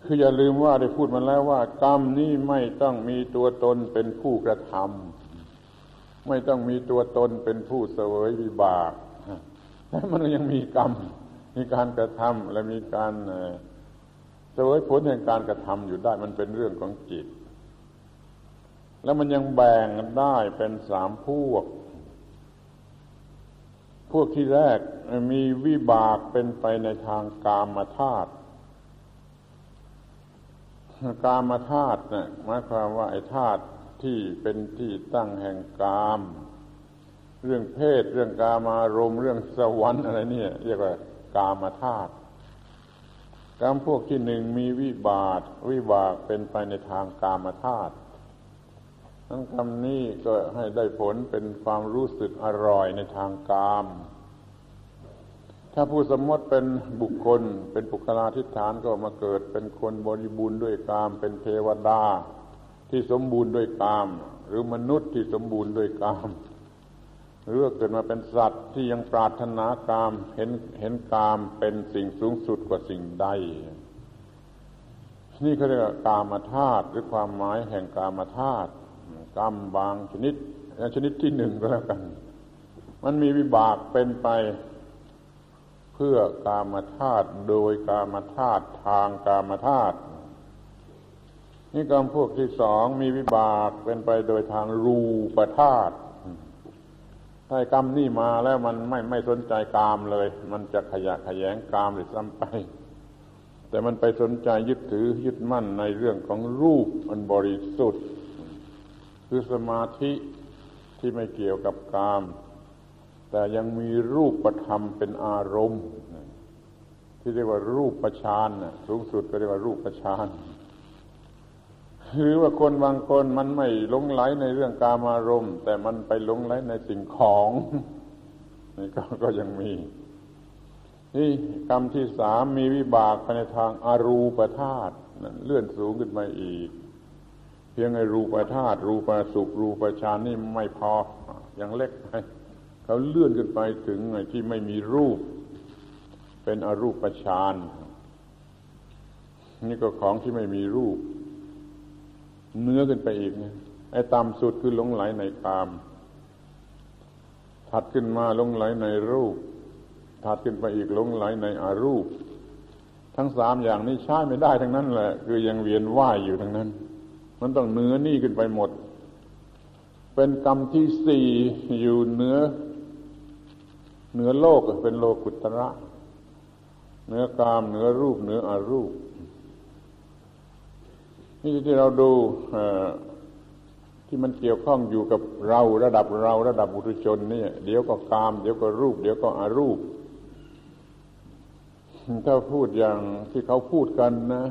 คืออย่าลืมว่าได้พูดมาแล้วว่า กรรมนี้ไม่ต้องมีตัวตนเป็นผู้กระทำไม่ต้องมีตัวตนเป็นผู้เสวยวิบากแต่มันยังมีกรรม มีการกระทำและมีการเสวยผลแห่งการกระทำอยู่ได้มันเป็นเรื่องของจิต แล้วมันยังแบ่งได้เป็นสามพวก พวกที่แรกมีวิบากเป็นไปในทางกามธาตุกามธาตุนะหมายความว่าไอ้ธาตุที่เป็นที่ตั้งแห่งกาม เรื่องเพศ เรื่องกามารมณ์เรื่องสวรรค์อะไรเนี่ยเรียกว่ากามธาตุกามพวกที่หนึ่งมีวิบากวิบากเป็นไปในทางกามธาตุ ทั้งคำนี้ก็ให้ได้ผลเป็นความรู้สึกอร่อยในทางกาม ถ้าผู้สมมติเป็นบุคคล เป็นปุคลาธิฐานก็มาเกิดเป็นคนบริบูรณ์ด้วยกาม เป็นเทวดาที่สมบูรณ์ด้วยกาม หรือมนุษย์ที่สมบูรณ์ด้วยกามหรือเกิดมาเป็นสัตว์ที่ยังปรารถนากามเห็นเห็นกามเป็นสิ่งสูงสุดกว่าสิ่งใด นี่เขาเรียกกามธาตุหรือความหมายแห่งกามธาตุ กรรมบางชนิดชนิดที่หนึ่งก็แล้วกัน มันมีวิบากเป็นไปเพื่อกามาธาตุโดยกามาธาตุทางกามาธาตุนี่กรรมพวกที่สองมีวิบากเป็นไปโดยทางรูปธาตุถ้ากรรมนี่มาแล้วมันไม่ไม่สนใจกามเลย มันจะขยะขยงกามหรือซ้ำไป แต่มันไปสนใจยึดถือยึดมั่นในเรื่องของรูปมันบริสุทธิ์ คือสมาธิที่ไม่เกี่ยวกับกาม แต่ยังมีรูปประธรรมเป็นอารมณ์ ที่เรียกว่ารูปประชานสูงสุดก็เรียกว่ารูปประชานหรือว่าคนบางคนมันไม่หลงไหลในเรื่องกามารมณ์ แต่มันไปหลงไหลในสิ่งของนี่ก็ก็ยังมี นี่กรรมที่สามมีวิบากไปในทางอารูปธาตุเลื่อนสูงขึ้นมาอีก พียงไอ้รูปธาตุรูปสุข รูปฌานนี่ไม่พอยังเล็กไปเขาเลื่อนขึ้นไปถึงไอ้ที่ไม่มีรูป เป็นอรูปฌานนี่ก็ของที่ไม่มีรูป เนื้อขึ้นไปอีกนะไอ้ต่ำสุดคือหลงไหลในกาม ถัดขึ้นมาหลงไหลในรูป ถัดขึ้นไปอีกหลงไหลในอารูป ทั้งสามอย่างนี้ใช้ไม่ได้ทั้งนั้นแหละ คือยังเวียนว่ายอยู่ทั้งนั้น มันต้องเนื้อนี่ขึ้นไปหมด เป็นกรรมที่สี่อยู่เนื้อเหนือโลกเป็นโลกุตระเหนือกามเหนือรูปเหนืออารูป นี่ที่เราดูที่มันเกี่ยวข้องอยู่กับเราระดับเราระดับบุตรชนนี่เดี๋ยวก็กาม เดี๋ยวก็รูป เดี๋ยวก็อารูป ถ้าพูดอย่างที่เขาพูดกันนะ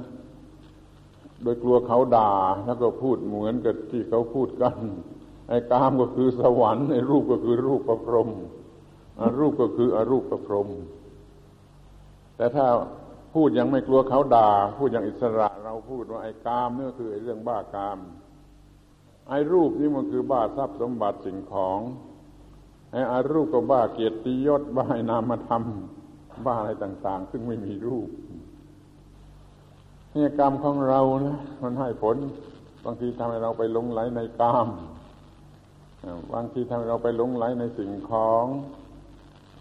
โดยกลัวเขาด่าแล้วก็พูดเหมือนกับที่เขาพูดกัน ไอ้กามก็คือสวรรค์ไอ้รูปก็คือรูปประพรมอรูปก็คืออรูปประพรมแต่ถ้าพูดยังไม่กลัวเขาด่า พูดอย่างอิสระเราพูดว่าไอ้กามนี่ก็คือไอ้เรื่องบ้ากาม ไอ้รูปนี่มันคือบ้าทรัพย์สมบัติสิ่งของไอ้อารูปก็บ้าเกียรติยศบ้านามธรรม บ้าอะไรต่าง ๆ ซึ่งไม่มีรูป นี่กรรมของเรานะมันให้ผล บางทีทำให้เราไปหลงไหลในกามบางทีทำให้เราไปหลงไหลในสิ่งของ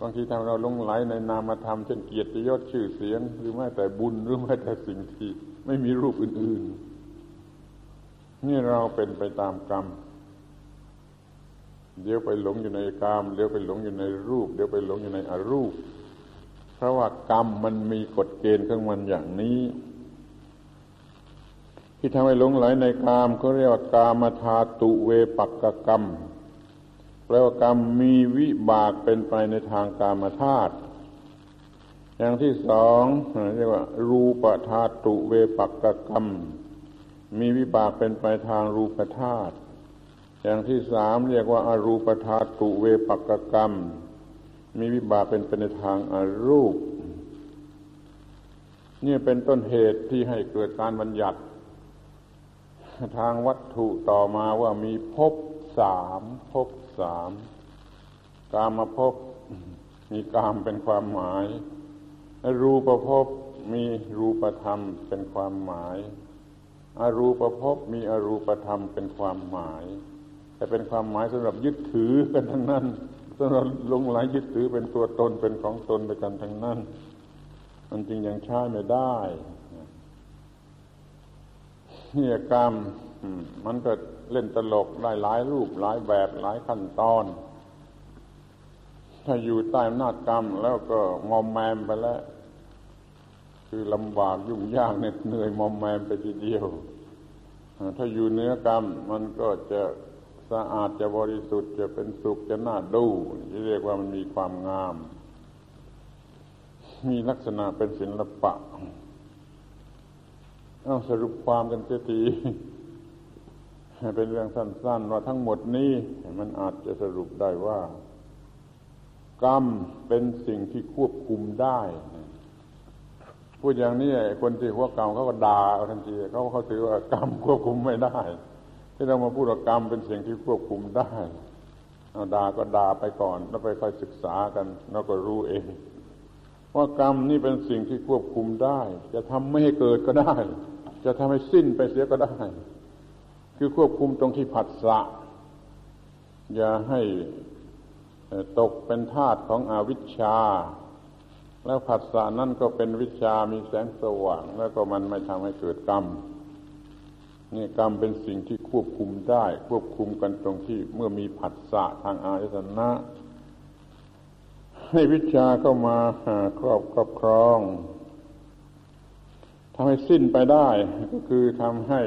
บางทีทำเราหลงไหลในนามธรรมเช่นเกียรติยศชื่อเสียง หรือแม้แต่บุญหรือแม้แต่สิ่งที่ไม่มีรูปอื่น ๆ นี่เราเป็นไปตามกรรมเดี๋ยวไปหลงอยู่ในกรรมเดี๋ยวไปหลงอยู่ในรูป เดี๋ยวไปหลงอยู่ในอรูป เพราะว่ากรรมมันมีกฎเกณฑ์ของมันอย่างนี้ ที่ทำให้หลงไหลในกามเขาเรียกว่ากามธาตุเวปักกกรรมแปลว่ากรรมมีวิบากเป็นไปในทางกามธาตุอย่างที่สองเรียกว่า รูปธาตุเวปักกกรรม มีวิบากเป็นไปทางรูปธาตุอย่างที่สามเรียกว่าอารูปธาตุเวปักกรรม มีวิบากเป็นไปในทางอารูปนี่เป็นต้นเหตุที่ให้เกิดการบัญญัติ ทางวัตถุต่อมาว่ามีภพสามภพสามกามาพมีกามเป็นความหมาย รูปภพมีรูปธรรมเป็นความหมาย อรูปภพมีอรูปธรรมเป็นความหมาย แต่เป็นความหมายสำหรับยึดถือกันทั้งนั้นสำหรับลงไหลยึดถือเป็นตัวตนเป็นของตนไปกันทั้งนั้น มันจริงยังใช้ไม่ได้ ฮียกรรม มันก็เล่นตลกได้หลายรูปหลายแบบหลายขั้นตอน ถ้าอยู่ใต้อำนาจกรรมแล้วก็มอมแมมไปแล้ว คือลำบากยุ่งยากเหน็ดเหนื่อยมอมแมมไปทีเดียว ถ้าอยู่เนื้อกรรม มันก็จะสะอาดจะบริสุทธิ์จะเป็นสุขจะน่าดูที่เรียกว่ามันมีความงาม มีลักษณะเป็นศิลปะ เอาสรุปความกันเสียทีเป็นเรื่องสั้นๆว่าทั้งหมดนี้มันอาจจะสรุปได้ว่า กรรมเป็นสิ่งที่ควบคุมได้พูดอย่างนี้คนที่หัวเก่าเขาก็ด่าทันทีเขาเขาถือว่ากรรมควบคุมไม่ได้ ที่เรามาพูดว่ากรรมเป็นสิ่งที่ควบคุมได้เอาด่าก็ด่าไปก่อนแล้วไปค่อยศึกษากันแล้วก็รู้เองว่ากรรมนี่เป็นสิ่งที่ควบคุมได้ จะทำไม่ให้เกิดก็ได้ จะทำให้สิ้นไปเสียก็ได้ คือควบคุมตรงที่ผัสสะ อย่าให้ตกเป็นทาตุของอวิชชา แล้วผัสสะนั่นก็เป็นวิชามีแสงสว่าง แล้วก็มันไม่ทำให้เกิดกรรมนี่กรรมเป็นสิ่งที่ควบคุมได้ ควบคุมกันตรงที่เมื่อมีผัสสะทางอายตนะ ให้วิชาเข้ามาครอบครอบครอง ทำให้สิ้นไปได้ ก็คือทำให้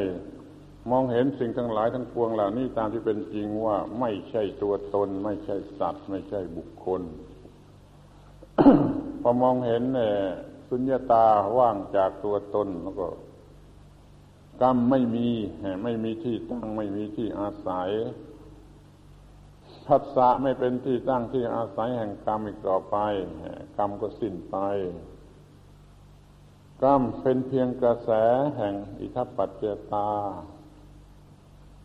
มองเห็นสิ่งทั้งหลายทั้งปวงเหล่านี้ตามที่เป็นจริงว่าไม่ใช่ตัวตน ไม่ใช่สัตว์ ไม่ใช่บุคคล พอมองเห็นเนี่ยสุญญาตาว่างจากตัวตนแล้วก็ กรรมไม่มีไม่มีที่ตั้งไม่มีที่อาศัยทัศะไม่เป็นที่ตั้งที่อาศัยแห่งกรรมอีกต่อไป กรรมก็สิ้นไป กรรมเป็นเพียงกระแสแห่งอิทัปปัจเจตา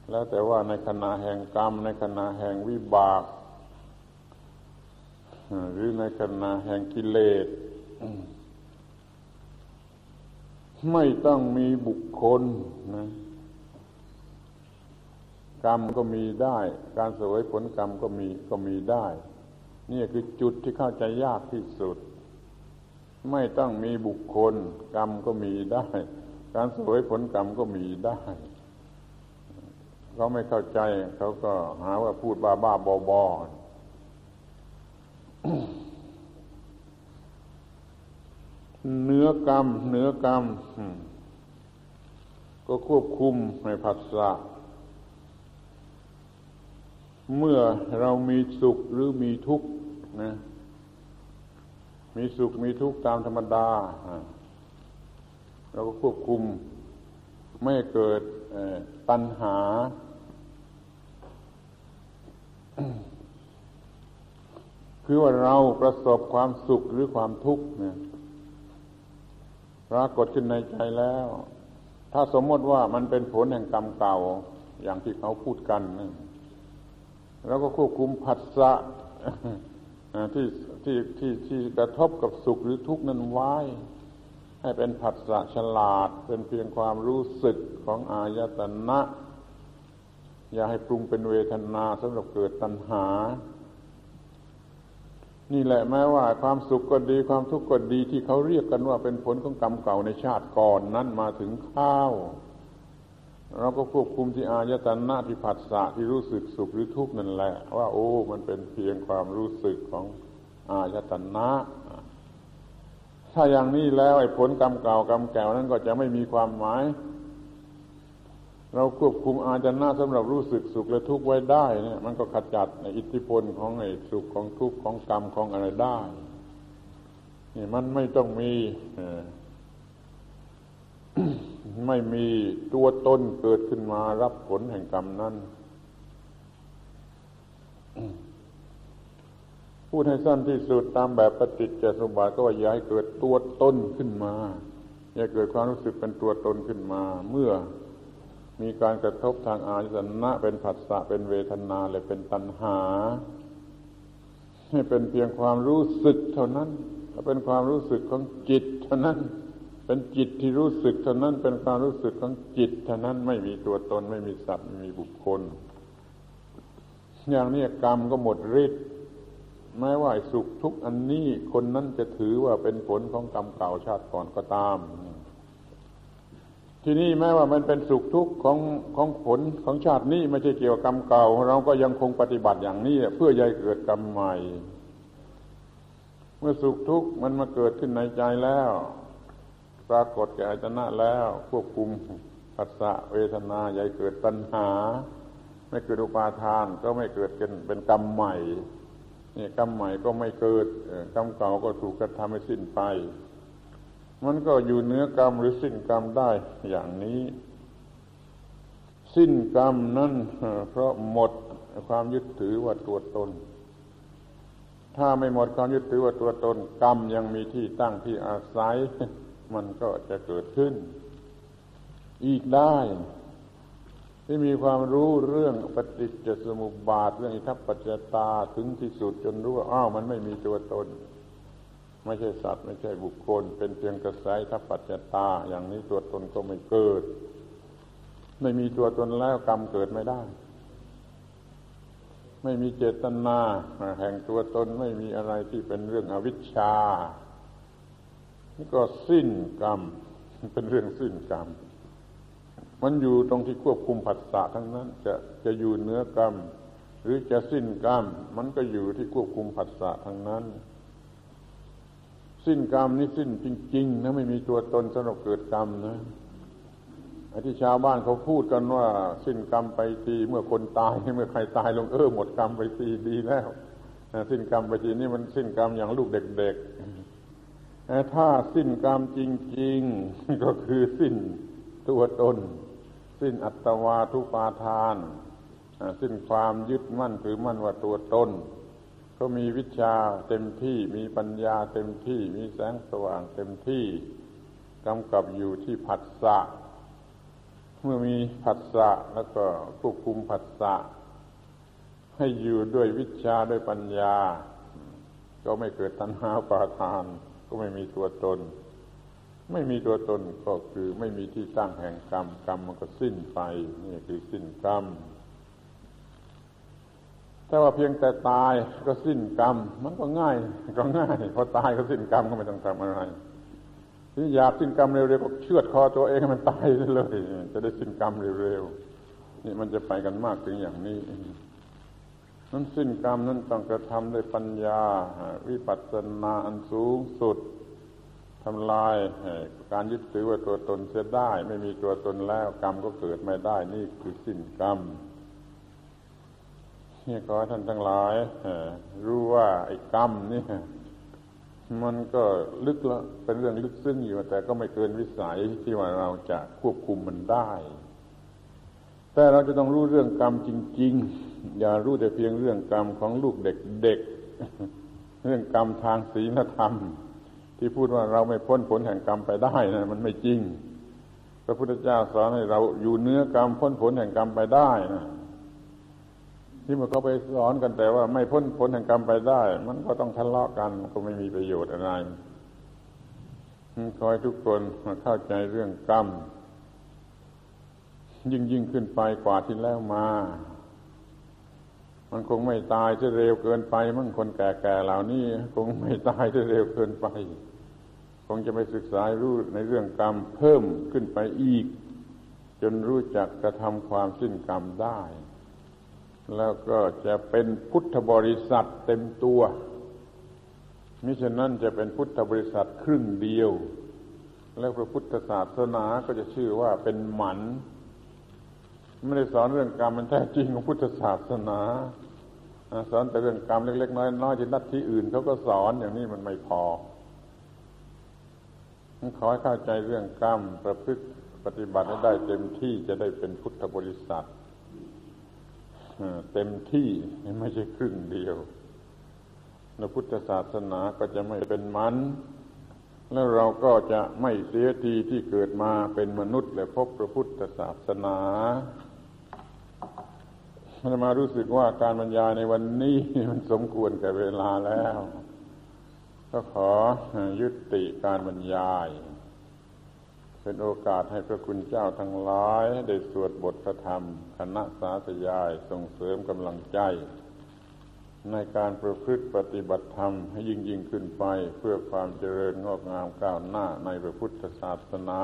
แล้วแต่ว่าในขณะแห่งกรรม ในขณะแห่งวิบาก หรือในขณะแห่งกิเลสไม่ต้องมีบุคคลนะกรรมก็มีได้ การสวยผลกรรมก็มีก็มีได้ นี่คือจุดที่เข้าใจยากที่สุด ไม่ต้องมีบุคคล กรรมก็มีได้ การสวยผลกรรมก็มีได้เขาไม่เข้าใจเขาก็หาว่าพูดบ้าบ้าบอบอเนื้อกรรมเนื้อกรรม ก็ควบคุมในผัสสะเมื่อเรามีสุขหรือมีทุกข์นะ มีสุขมีทุกข์ตามธรรมดาเราก็ควบคุมไม่เกิดตัณหา คือว่าเราประสบความสุขหรือความทุกข์เนี่ยปรากฏขึ้นในใจแล้ว ถ้าสมมติว่ามันเป็นผลแห่งกรรมเก่า อย่างที่เขาพูดกันเราก็ควบคุมผัสสะที่ ที่ที่ที่กระทบกับสุขหรือทุกข์นั้นไว้ ให้เป็นผัสสะฉลาด เป็นเพียงความรู้สึกของอายตนะ อย่าให้ปรุงเป็นเวทนาสำหรับเกิดตัณหา นี่แหละแม้ว่าความสุขก็ดีความทุกข์ก็ดีที่เขาเรียกกันว่าเป็นผลของกรรมเก่าในชาติก่อนนั้นมาถึงข้าวเราก็ควบคุมที่อายตนะที่ผัสสะที่รู้สึกสุขหรือทุกข์นั่นแหละ ว่าโอ้ มันเป็นเพียงความรู้สึกของ อายตนะถ้าอย่างนี้แล้วไอ้ผลกรรมเก่ากรรมแก่นั้นก็จะไม่มีความหมาย เราควบคุมอาจนะสำหรับรู้สึกสุขและทุกข์ไว้ได้เนี่ยมันก็ขจัดในอิทธิพลของไอ้สุขของทุกข์ของกรรมของอะไรได้นี่มันไม่ต้องมีไม่มีตัวตนเกิดขึ้นมารับผลแห่งกรรมนั้น พูดให้สั้นที่สุดตามแบบปฏิจจสมบัติก็ว่าอย่าให้เกิดตัวตนขึ้นมา อย่าเกิดความรู้สึกเป็นตัวตนขึ้นมา เมื่อมีการกระทบทางอาจนะเป็นผัสสะเป็นเวทนาเลยเป็นตัณหา ให้เป็นเพียงความรู้สึกเท่านั้นเป็นความรู้สึกของจิตเท่านั้น เป็นจิตที่รู้สึกเท่านั้น เป็นความรู้สึกของจิตเท่านั้นไม่มีตัวตนไม่มีสัตว์ไม่มีบุคคล อย่างนี้กรรมก็หมดฤทธิ์ แม้ว่าสุขทุกอันนี้คนนั้นจะถือว่าเป็นผลของกรรมเก่าชาติก่อนก็ตาม ที่นี่แม้ว่ามันเป็นสุขทุกข์ของของผลของชาตินี้ไม่ใช่เกี่ยวกับกรรมเก่า เราก็ยังคงปฏิบัติอย่างนี้เพื่อยัยเกิดกรรมใหม่ เมื่อสุขทุกข์มันมาเกิดขึ้นในใจแล้ว ปรากฏแก่อายตนะแล้วควบคุมปัสสะเวทนาใหญ่เกิดตัณหา ไม่เกิดอุปาทานก็ไม่เกิดเป็นเป็นกรรมใหม่ นี่กรรมใหม่ก็ไม่เกิดกรรมเก่าก็ถูกกระทำให้สิ้นไป มันก็อยู่เนื้อกรรมหรือสิ้นกรรมได้อย่างนี้ สิ้นกรรมนั่นเพราะหมดความยึดถือว่าตัวตน ถ้าไม่หมดความยึดถือว่าตัวตน กรรมยังมีที่ตั้งที่อาศัย มันก็จะเกิดขึ้น อีกได้ ที่มีความรู้เรื่องปฏิจจสมุปบาทเรื่องอิทัปปัจจตาถึงที่สุดจนรู้ว่าอ้าวมันไม่มีตัวตน ไม่ใช่สัตว์ไม่ใช่บุคคล เป็นเพียงกระแสทัพปัจจตา อย่างนี้ตัวตนก็ไม่เกิด ไม่มีตัวตนแล้วกรรมเกิดไม่ได้ ไม่มีเจตนาแห่งตัวตนไม่มีอะไรที่เป็นเรื่องอวิชชา นี่ก็สิ้นกรรมเป็นเรื่องสิ้นกรรม มันอยู่ตรงที่ควบคุมผัสสะทั้งนั้น จะจะอยู่เนื้อกรรม หรือจะสิ้นกรรม มันก็อยู่ที่ควบคุมผัสสะทั้งนั้น สิ้นกรรมนี่สิ้นจริง ๆ นะไม่มีตัวตนสำหรับเกิดกรรมนะไอ้ที่ชาวบ้านเขาพูดกันว่า สิ้นกรรมไปทีเมื่อคนตายเมื่อใครตายลงเออหมดกรรมไปทีดีแล้วสิ้นกรรมไปทีนี่มันสิ้นกรรมอย่างลูกเด็กๆถ้าสิ้นกรรมจริง ๆ ก็คือสิ้นตัวตน สิ้นอัตวาทุปาทาน สิ้นความยึดมั่นถือมั่นว่าตัวตนก็มีวิชาเต็มที่มีปัญญาเต็มที่มีแสงสว่างเต็มที่กำกับอยู่ที่ผัสสะ เมื่อมีผัสสะแล้วก็ควบคุมผัสสะ ให้อยู่ด้วยวิชาด้วยปัญญา ก็ไม่เกิดตัณหาปาทาน ก็ไม่มีตัวตน ไม่มีตัวตนก็คือไม่มีที่ตั้งแห่งกรรม กรรมมันก็สิ้นไปนี่คือสิ้นกรรมถ้าว่าเพียงแต่ตายก็สิ้นกรรม มันก็ง่าย ก็ง่ายพอตายก็สิ้นกรรมก็ไม่ต้องทำอะไรที่อยากสิ้นกรรมเร็วๆก็เชือดคอตัวเองให้มันตายเลย จะได้สิ้นกรรมเร็วๆนี่มันจะไปกันมากถึงอย่างนี้นั้นสิ้นกรรมนั้นต้องกระทำด้วยปัญญา วิปัสสนาอันสูงสุด ทำลายการยึดถือว่าตัวตนเสียได้ ไม่มีตัวตนแล้วกรรมก็เกิดไม่ได้ นี่คือสิ้นกรรมนี่ขอท่านทั้งหลายรู้ว่าไอ้กรรมนี่มันก็ลึกละเป็นเรื่องลึกซึ้งอยู่แต่ก็ไม่เกินวิสัยที่ว่าเราจะควบคุมมันได้ แต่เราจะต้องรู้เรื่องกรรมจริง ๆ อย่ารู้แต่เพียงเรื่องกรรมของลูกเด็กๆเรื่องกรรมทางศีลธรรม ที่พูดว่าเราไม่พ้นผลแห่งกรรมไปได้นะมันไม่จริง พระพุทธเจ้าสอนให้เราอยู่เนื้อกรรมพ้นผลแห่งกรรมไปได้นะที่มันก็ไปสอนกันแต่ว่าไม่พ้นผลแห่งกรรมไปได้ มันก็ต้องทะเลาะกันก็ไม่มีประโยชน์อะไรขอให้ทุกคนมาเข้าใจเรื่องกรรม ยิ่งยิ่งขึ้นไปกว่าที่แล้วมา มันคงไม่ตายจะเร็วเกินไป มั่งคนแก่ๆเหล่านี้ คงไม่ตายจะเร็วเกินไป คงจะไปศึกษารู้ในเรื่องกรรมเพิ่มขึ้นไปอีก จนรู้จักกระทำความสิ้นกรรมได้ แล้วก็จะเป็นพุทธบริษัทเต็มตัวมิฉะนั้นจะเป็นพุทธบริษัทครึ่งเดียว แล้วพระพุทธศาสนาก็จะชื่อว่าเป็นหมันไม่ได้สอนเรื่องกรรมมันแท้จริงของพุทธศาสนาสอนแต่เรื่องกรรมเล็กๆน้อยๆที่นัดที่อื่นเขาก็สอนอย่างนี้มันไม่พอ ขอให้เข้าใจเรื่องกรรมประพฤติปฏิบัติให้ได้เต็มที่จะได้เป็นพุทธบริษัทเต็มที่ไม่ใช่ครึ่งเดียวในพุทธศาสนาก็จะไม่เป็นมัน แล้วเราก็จะไม่เสียทีที่เกิดมาเป็นมนุษย์และพบพระพุทธศาสนาจะมารู้สึกว่าการบรรยายในวันนี้มันสมควรแก่เวลาแล้ว ก็ขอยุติการบรรยาย เป็นโอกาสให้พระคุณเจ้าทั้งหลาย ได้สวดบทพระธรรม คณะสาธยายส่งเสริมกำลังใจ ในการประพฤติปฏิบัติธรรมให้ยิ่งยิ่งขึ้นไปเพื่อความเจริญงอกงามก้าวหน้าในพระพุทธศาสนา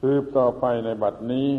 สืบต่อไปในบัดนี้